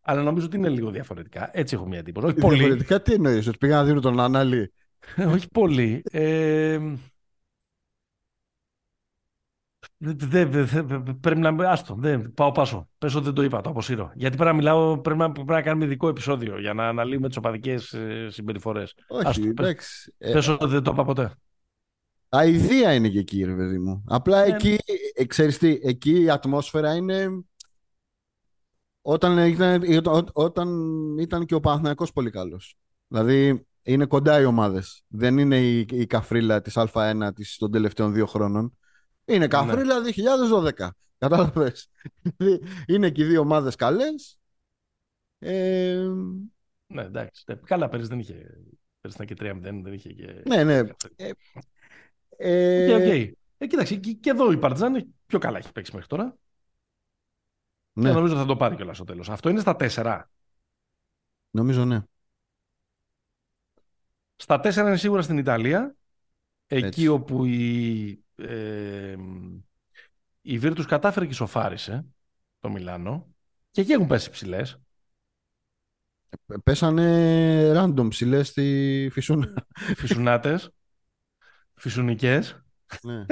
Αλλά νομίζω ότι είναι λίγο διαφορετικά. Έτσι έχω μια εντύπωση. Όχι πολύ. Διαφορετικά τι εννοείς, ότι πήγα να δίνω τον Ανάλη; Όχι πολύ. Ε, δε- δε- δε- δε- πρέπει να. Άστο, δεν, πάω πάσο. Πες ότι δεν το είπα, το αποσύρω. Γιατί πρέπει να μιλάω, πρέπει να, πρέπει να κάνουμε ειδικό επεισόδιο για να αναλύουμε τις οπαδικές συμπεριφορές. Όχι, Άστο, πες, εντάξει. Ε, πες ότι δεν το είπα ποτέ. αηδία είναι και εκεί, ρε παιδί μου. Απλά Ναι. εκεί, ε, ξέρεις τι, εκεί η ατμόσφαιρα είναι... Όταν ήταν, ό- όταν ήταν και ο Παναθηναϊκός πολύ καλός. Δηλαδή, είναι κοντά οι ομάδες. Δεν είναι η, η καφρίλα της Α1 της των τελευταίων δύο χρόνων. Είναι Ναι. καφρίλα 2012. Κατάλαβες. είναι και οι δύο ομάδες καλές. Ε, Ναι, εντάξει. Ναι, Καλά, πέρυσι δεν είχε. Πέρυσι ήταν και 3-0, δεν είχε και. ναι, ναι. Ε, OK, OK. Ε, κοίταξε, και, και εδώ η Παρτιζάν πιο καλά έχει παίξει μέχρι τώρα. Ναι, Και νομίζω θα το πάρει κιόλας στο τέλος. Αυτό είναι στα 4. νομίζω ναι. Στα 4 είναι σίγουρα στην Ιταλία. Εκεί Έτσι. όπου η, ε, η Virtus κατάφερε και σοφάρισε το Μιλάνο. Και εκεί έχουν πέσει ψηλές. Πέσανε random ψηλές στη Φυσούνα. Φυσουνάτες. Φυσουνικές. ναι.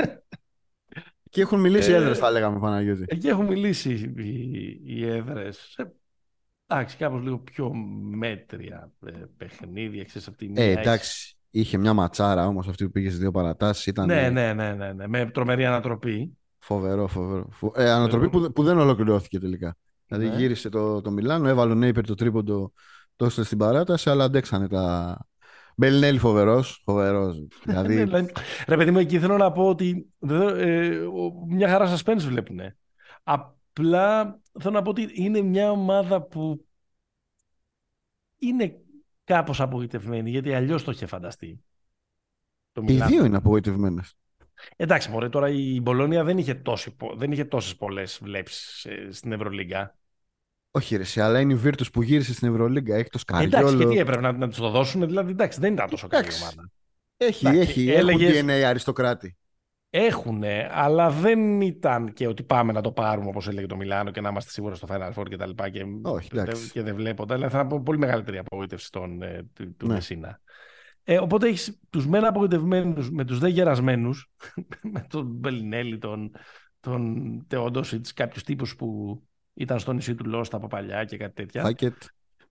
Και έχουν μιλήσει Ε, έδρες θα λέγαμε Παναγιώτη. Εκεί έχουν μιλήσει οι, οι έδρες. Εντάξει, κάπως λίγο πιο μέτρια ε, παιχνίδια. Ξέρεις, από τη μία Ε, έχεις- εντάξει. Είχε μια ματσάρα όμως αυτή που πήγε σε δύο παρατάσεις. Ήταν Ναι, ναι, ναι, ναι, ναι. Με τρομερή ανατροπή. φοβερό, φοβερό. Φο- Ε, ανατροπή που, που δεν ολοκληρώθηκε τελικά. Δηλαδή Ναι. γύρισε το, το Μιλάνο, έβαλε ο Νέιπερ το τρίποντο, το έστειλε στην παράταση, αλλά αντέξανε τα... Μπελνέλη φοβερός, φοβερός. Ναι, δηλαδή, δηλαδή, ρε παιδί μου, εκεί θέλω να πω ότι δεν- ε, ο- μια χαρά suspense βλέπουνε. Απλά θέλω να πω ότι είναι μια ομάδα που είναι κάπως απογοητευμένη, γιατί αλλιώς το είχε φανταστεί. Το οι Μιλάνο. δύο είναι απογοητευμένες. Εντάξει, μωρέ, τώρα η Μπολόνια δεν είχε, τόση, πο- δεν είχε τόσες πολλές βλέψεις ε, στην Ευρωλίγκα. Όχι ρε, εσύ, αλλά είναι η Virtus που γύρισε στην Ευρωλίγκα, έχει το Εντάξει, και τι Σκαριόλο. έπρεπε να, να τους το δώσουν, δηλαδή εντάξει, δεν ήταν τόσο καλή Εντάξει. ομάδα. Έχει, Εντάξει, έχει, έλεγες- έχουν DNA αριστοκράτη. Έχουνε, αλλά δεν ήταν και ότι πάμε να το πάρουμε όπως έλεγε το Μιλάνο και να είμαστε σίγουροι στο Final Four και τα λοιπά και, Όχι, εντάξει. και δεν βλέπω. Δηλαδή θα πω πολύ μεγαλύτερη απογοήτευση των, ε, του, του Ναι. Μεσίνα. Ε, οπότε έχεις τους μεν απογοητευμένους με τους δε γερασμένους, με τον Μπελινέλη, τον, τον Τεόντοσιτς, κάποιους τύπους που ήταν στο νησί του Λόστα από παλιά και κάτι τέτοια. Χάκετ.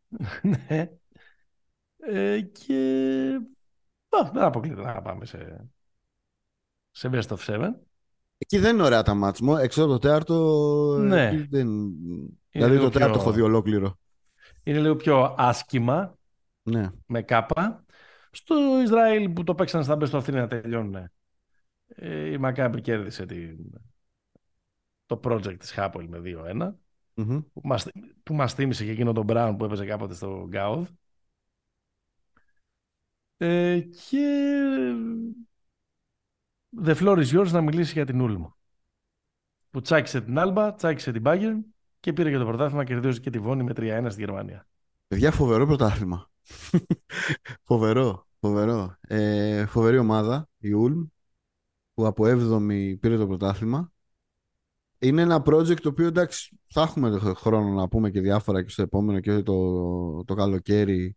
ναι. Ε, και Α, δεν αποκλείται να πάμε σε, σε Best of Seven. Εκεί δεν είναι ωραία τα μάτς μου. Έξω από το τέταρτο. Ναι. εκεί Δεν... δηλαδή λίγο το τέταρτο πιο- έχω δει ολόκληρο. Είναι λίγο πιο άσχημα Ναι. με κάπα. Στο Ισραήλ που το παίξαν στα Best of 3 να τελειώνουν. Ε, η Μακάμπη κέρδισε την, το project της Χάπολ με 2-1 Μμμ. που μας, που μας θύμισε και εκείνο τον Brown που έπαιζε κάποτε στο Γκάουδ. Ε, και The floor is yours να μιλήσει για την Ούλμ. Που τσάκισε την Άλμπα, τσάκισε την Bayern και πήρε και το πρωτάθλημα και κερδίζει και τη Βόνη με 3-1 στη Γερμανία. Παιδιά, φοβερό πρωτάθλημα. φοβερό, φοβερό. Ε, φοβερή ομάδα, η Ulm, που από 7η πήρε το πρωτάθλημα. Είναι ένα project το οποίο εντάξει, θα έχουμε χρόνο να πούμε και διάφορα και στο επόμενο και το, το καλοκαίρι.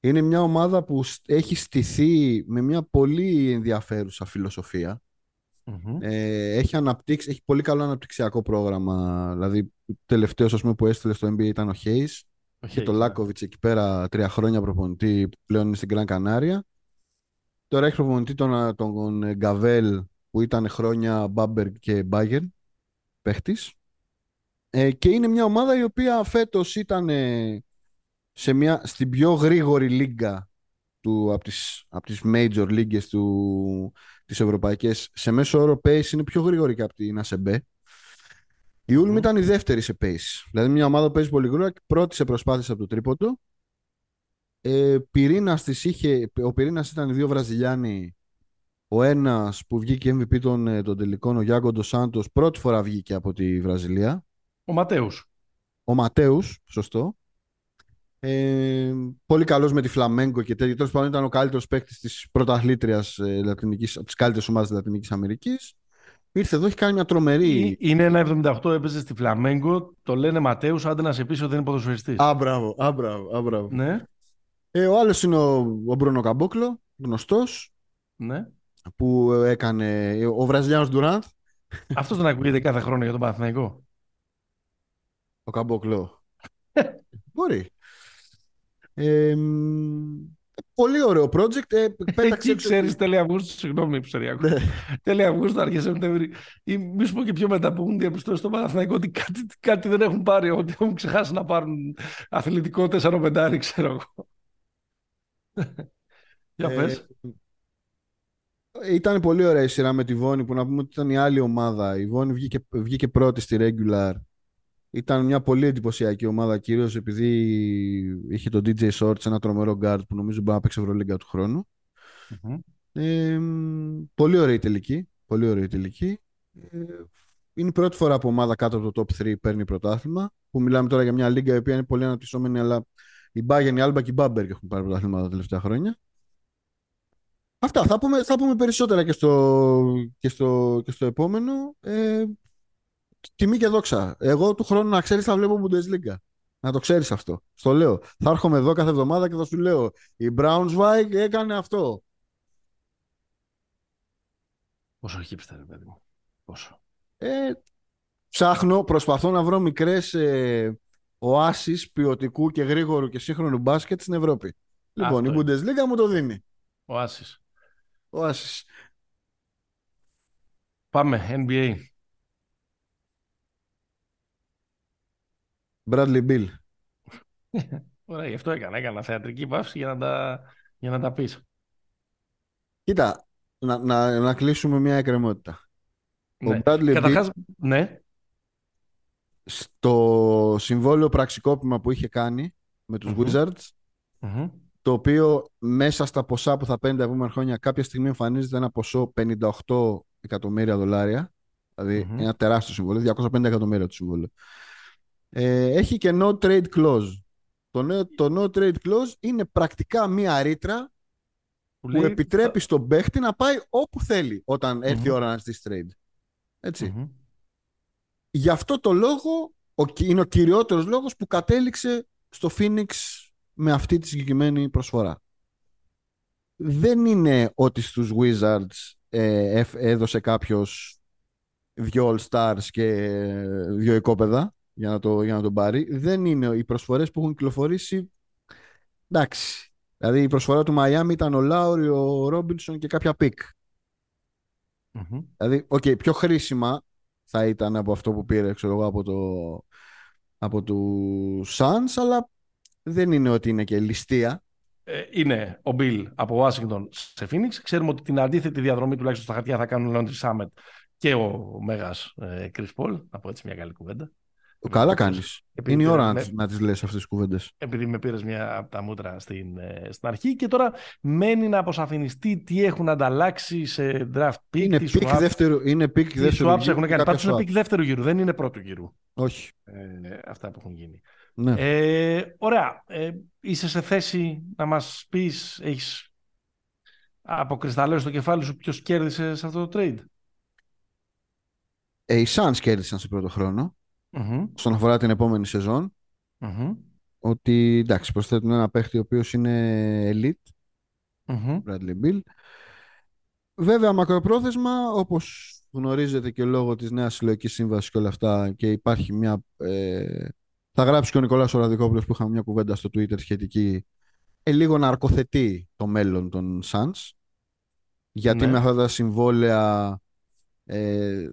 Είναι μια ομάδα που σ- έχει στηθεί με μια πολύ ενδιαφέρουσα φιλοσοφία. Μμμ. Ε, έχει αναπτύξει, έχει πολύ καλό αναπτυξιακό πρόγραμμα. Δηλαδή, τελευταίος ας πούμε, που έστειλε στο NBA ήταν ο Hayes Ο και Hayes, το ναι. Λάκοβιτς εκεί πέρα τρία χρόνια προπονητή που πλέον είναι στην Γκραν Κανάρια. Τώρα έχει προπονητή τον, τον Γκαβέλ που ήταν χρόνια Μπάμπερ και Μπάγκερ παίχτης. Ε, και είναι μια ομάδα η οποία φέτος ήταν ε, σε μια, στην πιο γρήγορη λίγκα του, από, τις, από τις major λίγκες του, τις ευρωπαϊκές σε μέσο όρο pace είναι πιο γρήγορη και από την ASB. Η Ulm Μμμ. ήταν η δεύτερη σε pace. Δηλαδή μια ομάδα που παίζει πολύ γρήγορα και πρώτη σε προσπάθειες από το τρίποντο. Ε, πυρήνας της είχε, ο πυρήνας ήταν οι δύο Βραζιλιάνοι. Ο ένας που βγήκε MVP των, ε, των τελικών, ο Γιάνγκο Ντος Σάντος, πρώτη φορά βγήκε από τη Βραζιλία. Ο Ματέους. Ο Ματέους, σωστό. Ε, πολύ καλός με τη Φλαμέγκο και τέτοιο. Τέλος πάντων ήταν ο καλύτερος παίκτης της πρωταθλήτριας ε, Λατινικής, από τις καλύτερες ομάδες της Λατινικής Αμερικής. Ήρθε εδώ, έχει κάνει μια τρομερή... Ε, Είναι ένα 78, έπαιζε στη Φλαμέγκο. Το λένε Ματέους, άντε να σε πείσει ότι δεν είναι ποδοσφαιριστής. Α, μπράβο, α, μπράβο, α, μπράβο. Ναι, Ε, ο άλλος είναι ο, ο Μπρούνο Καμπόκλο, γνωστός, ναι. Που έκανε ο Βραζιλιάνος Ντουράντ, Αυτός δεν ακούγεται κάθε χρόνο για τον Παναθηναϊκό. ο Καμπόκλο. Μπορεί. Ε, μ, πολύ ωραίο project. Ε, πέταξε Εκεί το- ξέρεις τέλη Αυγούστου, συγγνώμη ψεριακό. Ναι. τέλη Αυγούστου, αρχές Σεπτέμβρη. Ή μη σου πω και πιο μετά που έχουν διαπιστώσει στο Παναθηναϊκό ότι κάτι, κάτι δεν έχουν πάρει, ότι έχουν ξεχάσει να πάρουν αθλητικό 4-5, ξέρω εγώ. Για Ε, πες. Ήταν πολύ ωραία η σειρά με τη Βόνη που να πούμε ότι ήταν η άλλη ομάδα. Η Βόνη βγήκε, βγήκε πρώτη στη regular. Ήταν μια πολύ εντυπωσιακή ομάδα κυρίως επειδή είχε τον DJ Shorts, ένα τρομερό guard που νομίζω μπορεί να παίξει Ευρωλίγκα του χρόνου. Μμμ. Ε, μ, πολύ ωραία η τελική. Πολύ ωραία η τελική. Ε, είναι η πρώτη φορά που ομάδα κάτω από το top 3 παίρνει πρωτάθλημα. Που μιλάμε τώρα για μια λίγα η οποία είναι πολύ αναπτυσσόμενη, αλλά η Bayern, η Alba και η Bamberg έχουν πάρει πρωτάθλημα τα τελευταία χρόνια. Αυτά. Θα πούμε, θα πούμε περισσότερα και στο, και στο, και στο επόμενο. Ε, τιμή και δόξα. Εγώ του χρόνου να ξέρεις θα βλέπω Bundesliga. Να το ξέρεις αυτό. Στο λέω. Θα έρχομαι εδώ κάθε εβδομάδα και θα σου λέω η Braunschweig έκανε αυτό. Πόσο hipster, παιδί μου. Πόσο. Ε, ψάχνω, προσπαθώ να βρω μικρές ε, οάσεις ποιοτικού και γρήγορου και σύγχρονου μπάσκετ στην Ευρώπη. Λοιπόν, Αυτό η Bundesliga μου το δίνει. Ο Άσης. Οάσεις. Πάμε, NBA. Bradley Bill. Ωραία, γι' αυτό έκανα. Έκανα θεατρική παύση για να τα, για να τα πεις. Κοίτα, να, να, να κλείσουμε μια εκκρεμότητα. Ο Ναι. Bradley Bill Καταρχάς, ναι. στο συμβόλαιο πραξικόπημα που είχε κάνει με τους Μμμ. Wizards, Μμμ. Το οποίο μέσα στα ποσά που θα παίρνει τα επόμενα χρόνια κάποια στιγμή εμφανίζεται ένα ποσό 58 εκατομμύρια δολάρια, δηλαδή Μμμ. ένα τεράστιο συμβόλαιο, 250 εκατομμύρια το συμβόλαιο. Ε, έχει και no trade clause. Το, νέο- το no trade clause είναι πρακτικά μία ρήτρα Που που λέει- επιτρέπει στον παίχτη να πάει όπου θέλει όταν έρθει η Μμμ. ώρα να ζητήσει trade. Έτσι. Μμμ. Γι' αυτό το λόγο ο, κυ- είναι ο κυριότερος λόγος που κατέληξε στο Phoenix με αυτή τη συγκεκριμένη προσφορά. Δεν είναι ότι στους Wizards ε, εφ- έδωσε κάποιος δυο All-Stars και δυο οικόπεδα για να, το, για να τον πάρει. Δεν είναι οι προσφορές που έχουν κυκλοφορήσει εντάξει. Δηλαδή η προσφορά του Miami ήταν ο Λάουρι, ο Ρόμπινσον και κάποια pick. Μμμ. Δηλαδή, οκ, πιο χρήσιμα θα ήταν από αυτό που πήρε, ξέρω εγώ, από το από τους Suns, αλλά δεν είναι ότι είναι και ληστεία. Ε, είναι ο Beal από Washington σε Phoenix. Ξέρουμε ότι την αντίθετη διαδρομή τουλάχιστον στα χαρτιά θα κάνουν ο Landry Shamet και ο Μέγας ε, Chris Paul. Να πω έτσι μια καλή κουβέντα. Καλά Επειδή- κάνεις. επειδή Είναι η ώρα πήρες- να, με- τις, να τις λες αυτές τις κουβέντες. επειδή με πήρες μια από τα μούτρα στην, ε, στην αρχή και τώρα μένει να αποσαφηνιστεί τι έχουν ανταλλάξει σε draft pick, Είναι τι pick swaps, δεύτερου, είναι pick τι δεύτερου swaps γύρου έχουν και κάνει. κάποια Πάντως είναι swap. pick δεύτερου γύρου, δεν είναι πρώτου γύρου Όχι. ε, αυτά που έχουν γίνει. Ναι. Ε, ωραία. Ε, είσαι σε θέση να μας πεις, έχεις αποκρισταλώσει στο κεφάλι σου ποιος κέρδισες σε αυτό το trade; Ε, οι Suns κέρδισαν σε πρώτο χρόνο, Μμμ, όσον αφορά την επόμενη σεζόν, μμμ, ότι εντάξει, προσθέτουν ένα παίχτη ο οποίος είναι elite, μμμ. Bradley Bill. Βέβαια, μακροπρόθεσμα, όπως γνωρίζετε και λόγω της νέας συλλογικής σύμβασης και όλα αυτά και υπάρχει μια... ε, θα γράψει και ο Νικόλας Οραδικόπουλος που είχαμε μια κουβέντα στο Twitter σχετική ε, λίγο να αρκοθετεί το μέλλον των Suns γιατί Ναι. με αυτά τα συμβόλαια ε,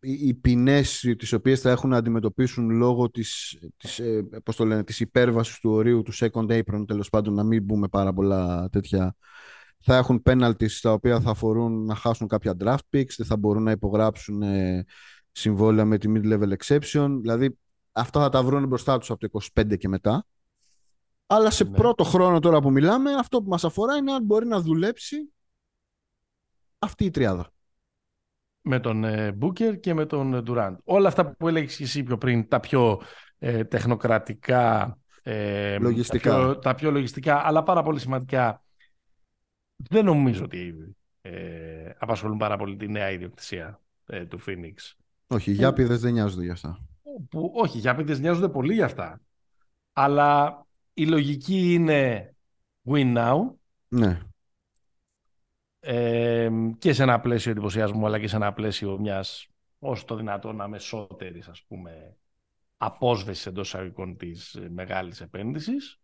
οι, οι ποινές τις οποίες θα έχουν να αντιμετωπίσουν λόγω της, της, ε, πώς το λένε, της υπέρβασης του ορίου του second apron τέλος πάντων να μην μπούμε πάρα πολλά τέτοια θα έχουν penalties τα οποία θα αφορούν να χάσουν κάποια draft picks, δεν θα μπορούν να υπογράψουν ε, συμβόλαια με τη mid-level exception. Δηλαδή αυτά θα τα βρουν μπροστά τους από το 25 και μετά. Αλλά σε Ναι. πρώτο χρόνο τώρα που μιλάμε, αυτό που μας αφορά είναι αν μπορεί να δουλέψει αυτή η τριάδα. με τον ε, Booker και με τον ε, Durant. Όλα αυτά που έλεγες και εσύ πιο πριν, τα πιο ε, τεχνοκρατικά, ε, Λογιστικά. Τα, πιο, τα πιο λογιστικά, αλλά πάρα πολύ σημαντικά, δεν νομίζω ότι ε, απασχολούν πάρα πολύ τη νέα ιδιοκτησία ε, του Phoenix. Όχι, οι Γιάπηδες δεν νοιάζονται για αυτά. Που, όχι, οι Γιάπηδες νοιάζονται πολύ για αυτά. Αλλά η λογική είναι win now Ναι. ε, και σε ένα πλαίσιο εντυπωσιασμού αλλά και σε ένα πλαίσιο μιας όσο το δυνατόν αμεσότερης ας πούμε απόσβεσης εντός εισαγωγικών της ε, μεγάλης επένδυσης.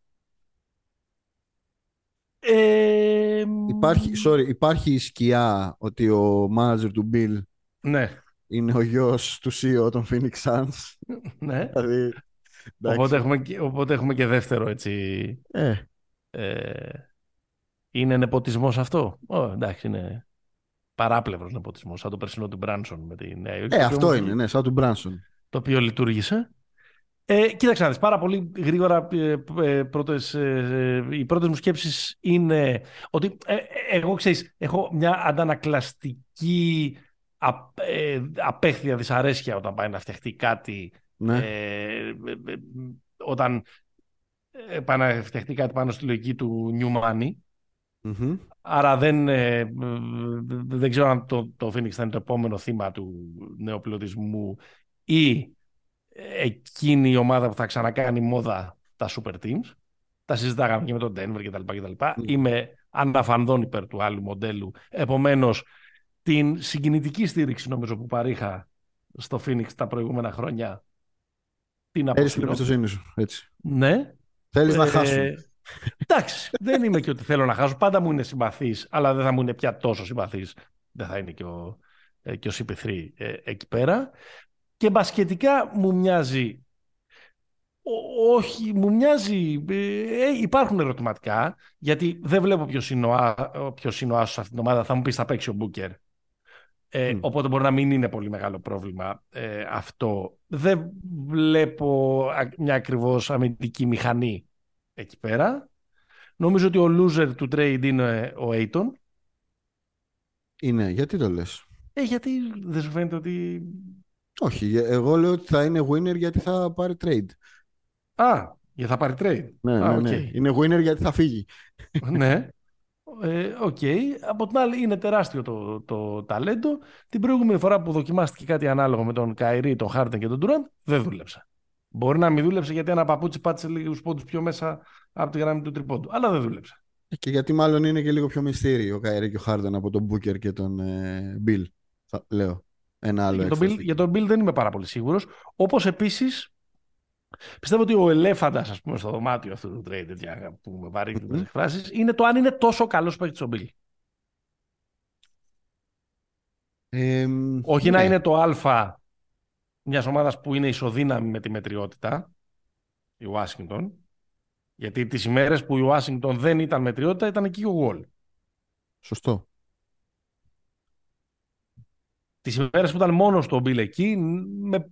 Ε, Υπάρχει, sorry, υπάρχει η σκιά ότι ο manager του Bill Ναι, είναι ο γιος του CEO των Phoenix Suns. ναι. δηλαδή, εντάξει. Οπότε έχουμε, και, οπότε έχουμε και δεύτερο έτσι Ε, ε, Είναι νεποτισμός αυτό; Ω, εντάξει, είναι παράπλευρος νεποτισμός, σαν το περσινό του Μπράνσον με τη Νέα Υόρκη. Ε, το αυτό οποίο- είναι, ναι, σαν του Μπράνσον. Το οποίο λειτουργήσε. Ε, κοίταξε να δεις, πάρα πολύ γρήγορα ε, ε, πρώτες, ε, ε, οι πρώτες μου σκέψεις είναι ότι ε, ε, εγώ ξέρεις, έχω μια αντανακλαστική απ, ε, απέχθεια δυσαρέσκεια όταν πάει να φτιαχτεί κάτι Ναι. ε, ε, ε, όταν ε, πάει να φτιαχτεί κάτι πάνω στη λογική του New Money. Μμμ. Άρα δεν, ε, ε, δεν ξέρω αν το, το Phoenix θα είναι το επόμενο θύμα του νεοπιλωτισμού ή εκείνη η ομάδα που θα ξανακάνει μόδα τα super teams. Τα συζητάγαμε και με τον Denver κτλ. κτλ. Mm. Είμαι αναφανδόν υπέρ του άλλου μοντέλου. Επομένως, την συγκινητική στήριξη νομίζω που παρήχα στο Phoenix τα προηγούμενα χρόνια την Έριξε την αποσύρω. εμπιστοσύνη σου. Έτσι. Ναι, Θέλεις να ε, χάσουν. Εντάξει, δεν είμαι και ότι θέλω να χάσω. Πάντα μου είναι συμπαθής, αλλά δεν θα μου είναι πια τόσο συμπαθής. Δεν θα είναι και ο, ε, και ο CP3 ε, εκεί πέρα. Και μπασκετικά μου μοιάζει. Ό- όχι, μου μοιάζει. ε, ε, υπάρχουν ερωτηματικά, γιατί δεν βλέπω ποιος είναι ο, Α- ο- ποιος είναι ο άσος σε αυτήν την ομάδα. Θα μου πεις θα παίξει ο Μπούκερ. Ε, Μμ. Οπότε μπορεί να μην είναι πολύ μεγάλο πρόβλημα ε, αυτό. Δεν βλέπω α- μια ακριβώς αμυντική μηχανή εκεί πέρα. Νομίζω ότι ο loser του trade είναι ο Aiton. Είναι, γιατί το λες; Ε, γιατί δεν σου φαίνεται ότι... Όχι, εγώ λέω ότι θα είναι winner γιατί θα πάρει trade. Α, για θα πάρει trade. Ναι, Α, ναι, οκ. ναι. Είναι winner γιατί θα φύγει. ναι. Ε, Οκ. Από την άλλη είναι τεράστιο το, το ταλέντο. Την προηγούμενη φορά που δοκιμάστηκε κάτι ανάλογο με τον Κάιρι, τον Χάρντεν και τον Durant, δεν δούλεψε. Μπορεί να μην δούλεψε γιατί ένα παπούτσι πάτησε λίγους πόντους πιο μέσα από τη γραμμή του τριπόντου. Αλλά δεν δούλεψε. Και γιατί μάλλον είναι και λίγο πιο μυστήριο ο Κάιρι και ο Χάρντεν από τον Booker και τον ε, Beal. Θα, λέω. Ένα άλλο για, τον έξτρα Bill, στοιχείο. για τον Bill δεν είμαι πάρα πολύ σίγουρος. Όπως επίσης πιστεύω ότι ο ελέφαντας, ας πούμε, στο δωμάτιο αυτού του trade, τέτοια που με βαρύνει Μμμ. τις εκφράσεις, είναι το αν είναι τόσο καλός παίκτης ο Bill. Ε, Όχι ναι. να είναι το Α μιας ομάδας που είναι ισοδύναμη με τη μετριότητα, η Washington. Γιατί τις ημέρες που η Washington δεν ήταν μετριότητα ήταν εκεί ο Wall. Σωστό. Τις ημέρες που ήταν μόνος του ο Bill εκεί, με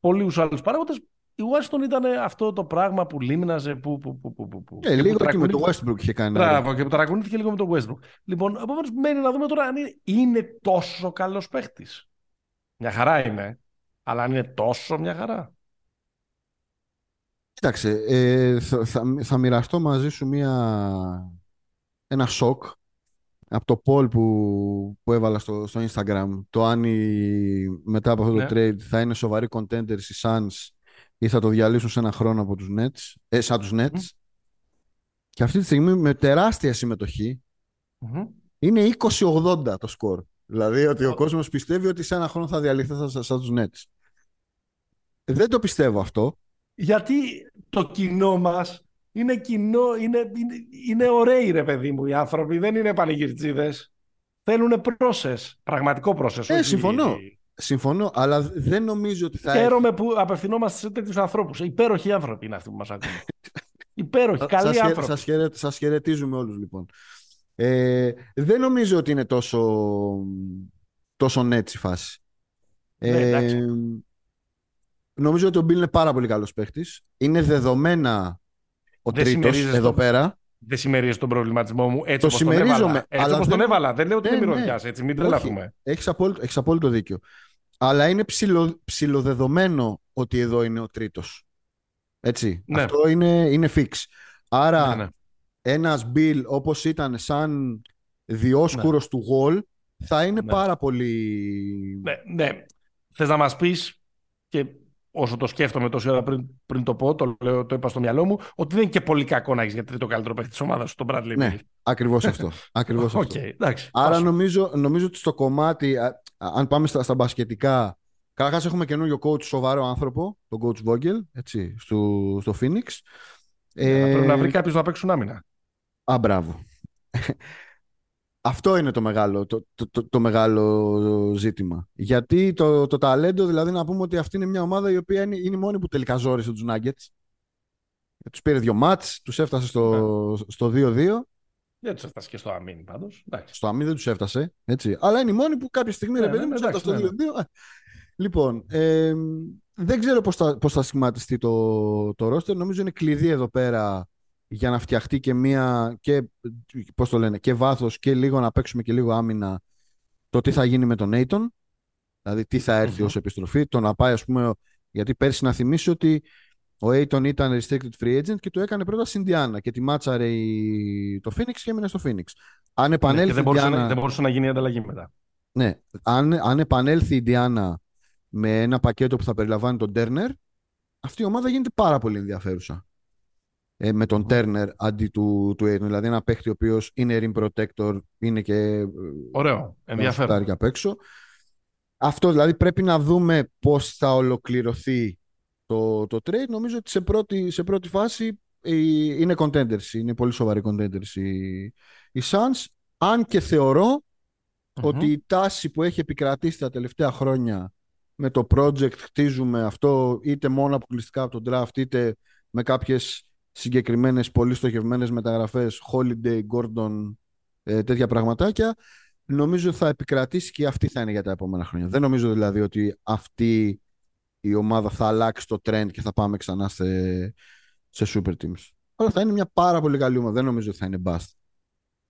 πολλούς άλλους παράγοντες, η Washington ήταν αυτό το πράγμα που λίμναζε. Που, που, που, που, που, που. Ε, Και που λίγο και με τρακουνί- το Westbrook είχε κάνει. Μπράβο, και που ταρακουνήθηκε λίγο με τον Westbrook. Λοιπόν, επομένως μένει να δούμε τώρα αν είναι, είναι τόσο καλός παίχτης. Μια χαρά είναι. Αλλά αν είναι τόσο μια χαρά. Κοίταξε, ε, θα, θα, θα μοιραστώ μαζί σου μια, ένα σοκ από το poll που, που έβαλα στο, στο Instagram το αν οι- μετά από αυτό το Ναι. trade θα είναι σοβαροί contenders οι Suns ή θα το διαλύσουν σε ένα χρόνο από τους Nets, ε, σαν τους Nets. Και αυτή τη στιγμή με τεράστια συμμετοχή Μμμ. είναι 20-80 το σκορ. Δηλαδή ότι ο Ω. κόσμος πιστεύει ότι σε ένα χρόνο θα διαλυθεί σαν, σαν τους Nets. Δεν το πιστεύω αυτό. Γιατί το κοινό μας είναι κοινό, είναι, είναι, είναι ωραίοι ρε παιδί μου οι άνθρωποι, δεν είναι πανηγυρτζίδες. Θέλουν process, πραγματικό process. Ε, όχι- συμφωνώ. Συμφωνώ, αλλά δεν νομίζω ότι θα έχει. Χαίρομαι που απευθυνόμαστε σε τέτοιους ανθρώπους. Υπέροχοι άνθρωποι είναι αυτοί που μας ακούν. Υπέροχοι, καλοί Σας, χαιρε- άνθρωποι. σας, χαιρε- σας χαιρετίζουμε όλους λοιπόν. Ε, δεν νομίζω ότι είναι τόσο, τόσο net η φάση. Ναι, Ε, εντάξει. νομίζω ότι ο Μπιλ είναι πάρα πολύ καλός παίχτης. Είναι δεδομένα ο Δεν τρίτος συμμερίζεσαι εδώ το- πέρα. Δεν συμμερίζεσαι τον προβληματισμό μου έτσι Το όπως τον συμμερίζομαι, έβαλα. Έτσι αλλά όπως τον δεν- έβαλα. Δεν λέω ότι Ναι, είναι ναι. μυρωδιάς, έτσι μην Όχι. τρελαθούμε. Έχεις απόλυτο, έχεις απόλυτο δίκιο. Αλλά είναι ψηλο, ψηλοδεδομένο ότι εδώ είναι ο τρίτος. Έτσι. Ναι. Αυτό είναι, είναι fix. Άρα Ναι, ναι. ένας Bill όπως ήταν σαν διόσκουρος του Wall θα είναι Ναι. πάρα πολύ... Ναι, ναι. Θες να μας πεις και όσο το σκέφτομαι τόση ώρα πριν, πριν το πω, το, λέω, το είπα στο μυαλό μου, ότι δεν είναι και πολύ κακό να έχεις για τρίτο καλύτερο παίκτη της ομάδας σου, τον Bradley Ναι, Beal. ακριβώς αυτό. ακριβώς Οκ, αυτό. εντάξει. Άρα πάω. νομίζω, νομίζω ότι στο κομμάτι, α, α, αν πάμε στα, στα μπασκετικά, καταρχάς έχουμε καινούριο coach σοβαρό άνθρωπο, τον coach Vogel, έτσι, στο, στο Phoenix. Ναι, αλλά Πρέπει να Ε, βρει κάποιος να παίξουν άμυνα. Α, μπράβο. Αυτό είναι το μεγάλο, το, το, το, το μεγάλο ζήτημα. Γιατί το, το ταλέντο, δηλαδή να πούμε ότι αυτή είναι μια ομάδα η οποία είναι, είναι η μόνη που τελικά ζόρισε τους Nuggets. Τους πήρε δύο μάτς, τους έφτασε στο, στο 2-2 Δεν τους έφτασε και στο αμήν πάντως. Στο αμήν δεν τους έφτασε. Έτσι. Αλλά είναι οι μόνοι που κάποια στιγμή, ναι, ρε παιδί μου, ναι, στο 2-2. Ναι. Λοιπόν, ε, δεν ξέρω πώς θα, πώς θα σχηματιστεί το, το ρόστερ. Νομίζω είναι κλειδί εδώ πέρα για να φτιαχτεί και μία και, πώς το λένε, και βάθος και λίγο να παίξουμε και λίγο άμυνα το τι θα γίνει με τον Aiton. Δηλαδή τι θα έρθει mm-hmm. ως επιστροφή. Το να πάει ας πούμε, γιατί πέρσι να θυμίσει ότι ο Aiton ήταν restricted free agent και το έκανε πρώτα στην Indiana και τη μάτσαρε το Phoenix και έμεινε στο Phoenix. Αν επανέλθει ναι, και δεν, μπορούσε, να, δεν μπορούσε να γίνει ανταλλαγή μετά. Ναι, αν, αν επανέλθει η Indiana με ένα πακέτο που θα περιλαμβάνει τον Turner, αυτή η ομάδα γίνεται πάρα πολύ ενδιαφέρουσα. Ε, με τον Turner αντί του, του Aiton. Δηλαδή ένα παίχτη ο οποίος είναι rim protector, είναι και. Ε, Ωραίο. Ενδιαφέρον. απ' έξω. Αυτό δηλαδή πρέπει να δούμε πώς θα ολοκληρωθεί το, το trade. Νομίζω ότι σε πρώτη, σε πρώτη φάση ε, είναι contenders. Είναι πολύ σοβαρή contenders οι, οι Suns. Αν και θεωρω ότι η τάση που έχει επικρατήσει τα τελευταία χρόνια με το project χτίζουμε αυτό είτε μόνο αποκλειστικά από τον draft είτε με κάποιες συγκεκριμένες πολύ στοχευμένες μεταγραφές Holiday, Gordon, ε, τέτοια πραγματάκια νομίζω θα επικρατήσει και αυτή θα είναι για τα επόμενα χρόνια. Δεν νομίζω δηλαδή ότι αυτή η ομάδα θα αλλάξει το trend και θα πάμε ξανά σε, σε super teams. Αλλά θα είναι μια πάρα πολύ καλή ομάδα. Δεν νομίζω ότι θα είναι bust.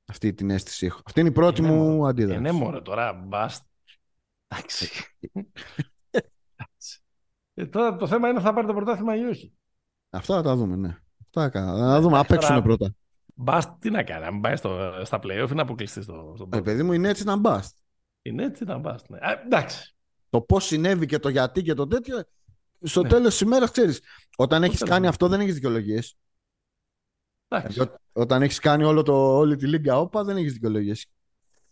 Αυτή την αίσθηση έχω. Αυτή είναι η πρώτη είναι μου αντίδραση. Είναι μόνο τώρα bust. Εντάξει. Ε, τώρα το θέμα είναι θα πάρει το πρωτάθλημα ή όχι. Αυτά θα τα δούμε, ναι. Αυτά θα δούμε, απ' έξω πρώτα. Μπαστ τι να κάνει, αν πάει στο, στα playoff να αποκλειστεί στο, στο Ε, παιδί μου, είναι έτσι να μπαστ. Είναι έτσι να μπαστ, ναι. εντάξει. Το πώς συνέβη και το γιατί και το τέτοιο, στο ναι. τέλος της ημέρας ξέρεις. Όταν έχεις κάνει αυτό, δεν έχεις δικαιολογίες. Όταν έχεις κάνει όλο το, όλη τη λίγκα όπα, δεν έχεις δικαιολογίες.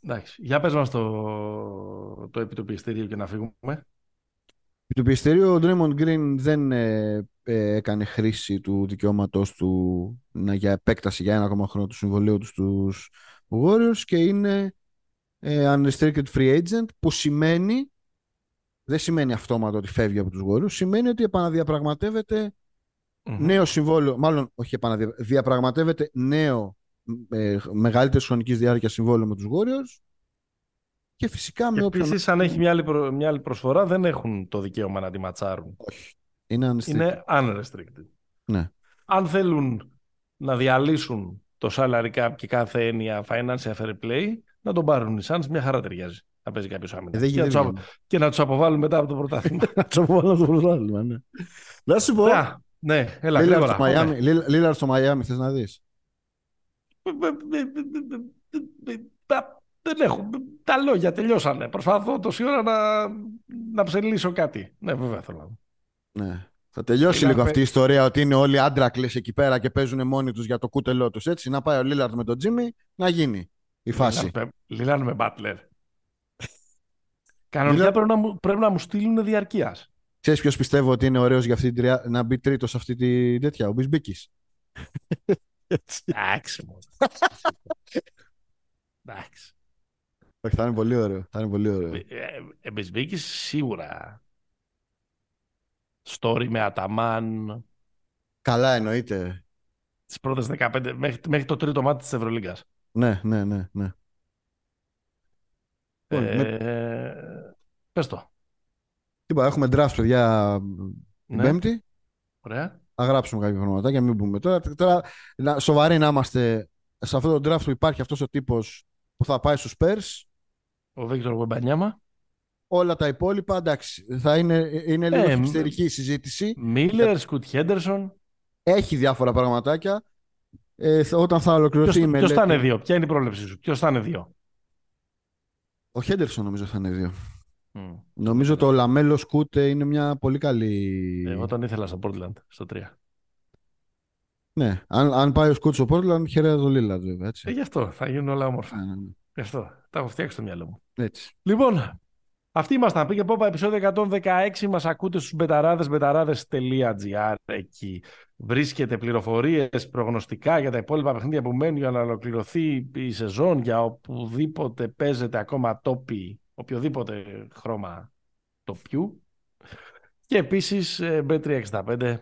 Εντάξει. Για πες μας το, το επιτοπιστήριο και να φύγουμε. Το πιεστήριο ο Draymond Green δεν ε, ε, έκανε χρήση του δικαιώματος του να, για επέκταση για ένα ακόμα χρόνο του συμβολίου τους στους Warriors και είναι ε, unrestricted free agent που σημαίνει δεν σημαίνει αυτόματα ότι φεύγει από τους Warriors σημαίνει ότι επαναδιαπραγματεύεται mm-hmm. νέο συμβόλαιο μάλλον όχι επαναδιαπραγματεύεται νέο ε, μεγαλύτερη χρονική διάρκεια συμβόλαιο με τους Warriors και φυσικά με όποιον... Επίσης, αν έχει μια άλλη, μια άλλη προσφορά, δεν έχουν το δικαίωμα να τη ματσάρουν. Όχι. Είναι unrestricted. Είναι unrestricted. Ναι. Αν θέλουν να διαλύσουν το salary cap και κάθε έννοια financial fair play, να τον πάρουν οι Suns, μια χαρά ταιριάζει. Να παίζει κάποιος άμυνα. Ε, και, να τους, και να τους αποβάλουν μετά από το πρωτάθλημα. να τους αποβάλουν από το πρωτάθλημα, ναι. Να σου πω. ναι, έλα, Λίλαρ στο Μαϊάμι, θες να δεις. Δεν έχω. Τα λόγια τελειώσανε. Προσπαθώ τόση ώρα να, να ψελίσω κάτι. Ναι, βέβαια θέλω Ναι. Θα τελειώσει λίγο αυτή η ιστορία ότι είναι όλοι άντρακλες εκεί πέρα και παίζουν μόνοι τους για το κούτελό τους. Έτσι, να πάει ο Λίλαρντ με τον Τζίμι να γίνει η φάση. Λίλαρντ με Μπάτλερ. Κανονικά πρέπει, να μου, πρέπει να μου στείλουν διαρκείας. Ξέρεις ποιος πιστεύω ότι είναι ωραίος για αυτή την να μπει τρίτος σε αυτή τη τέτοια, ο Μπισμπίκη. Εντάξει. Εντάξει θα είναι πολύ ωραίο. Θα είναι πολύ ωραίο. Ε, ε σίγουρα. Story με Αταμάν. Καλά εννοείται. Τις πρώτες 15, μέχρι, μέχρι το τρίτο μάτι της Ευρωλίγκας. Ναι, ναι, ναι. ναι. Ε, με... Πες το. Τίποτα, έχουμε draft, παιδιά, την ναι. Πέμπτη. Ωραία. Θα γράψουμε κάποια πράγματα και μην πούμε. Τώρα, τώρα σοβαροί να είμαστε σε αυτό το draft που υπάρχει αυτός ο τύπος που θα πάει στους Spurs ο Βίκτορ Γουεμπανιάμα. Όλα τα υπόλοιπα, εντάξει, θα είναι, είναι λίγο ε, η συζήτηση. Μίλλερ, Σκουτ Henderson. Έχει διάφορα πραγματάκια. Ε, όταν θα ολοκληρωθεί ποιος, η μελέτη... Ποιος θα είναι δύο, ποια είναι η πρόβλεψη σου, ποιος θα είναι δύο; Ο Henderson νομίζω θα είναι δύο. Mm. Νομίζω το LaMelo Scoot είναι μια πολύ καλή... Εγώ τον ήθελα στο Portland, στο 3. Ναι, αν, αν πάει ο Scoot στο Portland, χαιρετά το Λίλαντ βέβαια. Έτσι. Ε, γι' αυτό θα γίνουν όλα όμορφα. Ναι, ναι, ναι. Γι' αυτό. Τα έχω φτιάξει στο μυαλό μου. Έτσι. Λοιπόν, αυτή ήμασταν. Πήγε Πόπα επεισόδιο 116. Μας ακούτε στους μπεταράδες, μπεταράδες.gr. Εκεί βρίσκεται πληροφορίες, προγνωστικά για τα υπόλοιπα παιχνίδια που μένουν για να ολοκληρωθεί η σεζόν, για οπουδήποτε παίζεται ακόμα τόπι, οποιοδήποτε χρώμα τοπιού. Και επίσης Bet365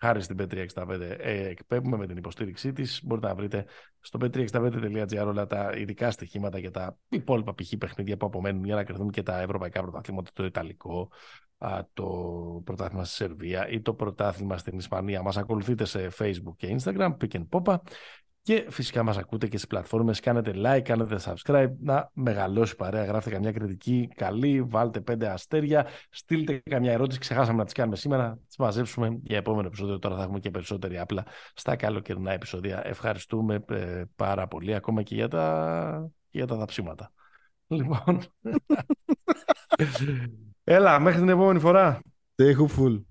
χάρη στην P365 ε, εκπέμπουμε με την υποστήριξή της. Μπορείτε να βρείτε στο p365.gr όλα τα ειδικά στοιχήματα για τα υπόλοιπα π.χ. παιχνίδια που απομένουν για να κερδούν και τα ευρωπαϊκά πρωταθλήματα, το Ιταλικό, το πρωτάθλημα στη Σερβία ή το πρωτάθλημα στην Ισπανία. Μας ακολουθείτε σε Facebook και Instagram, Pick and Popa. Και φυσικά μας ακούτε και στις πλατφόρμες, κάνετε like, κάνετε subscribe, να μεγαλώσει παρέα, γράφτε καμιά κριτική καλή, βάλτε πέντε αστέρια, στείλτε καμιά ερώτηση, ξεχάσαμε να τις κάνουμε σήμερα, τις μαζέψουμε για επόμενο επεισόδιο, τώρα θα έχουμε και περισσότερη απλά στα καλοκαιρινά επεισόδια. Ευχαριστούμε ε, πάρα πολύ, ακόμα και για τα, για τα δαψίματα. Λοιπόν, έλα, μέχρι την επόμενη φορά. Stay hopeful.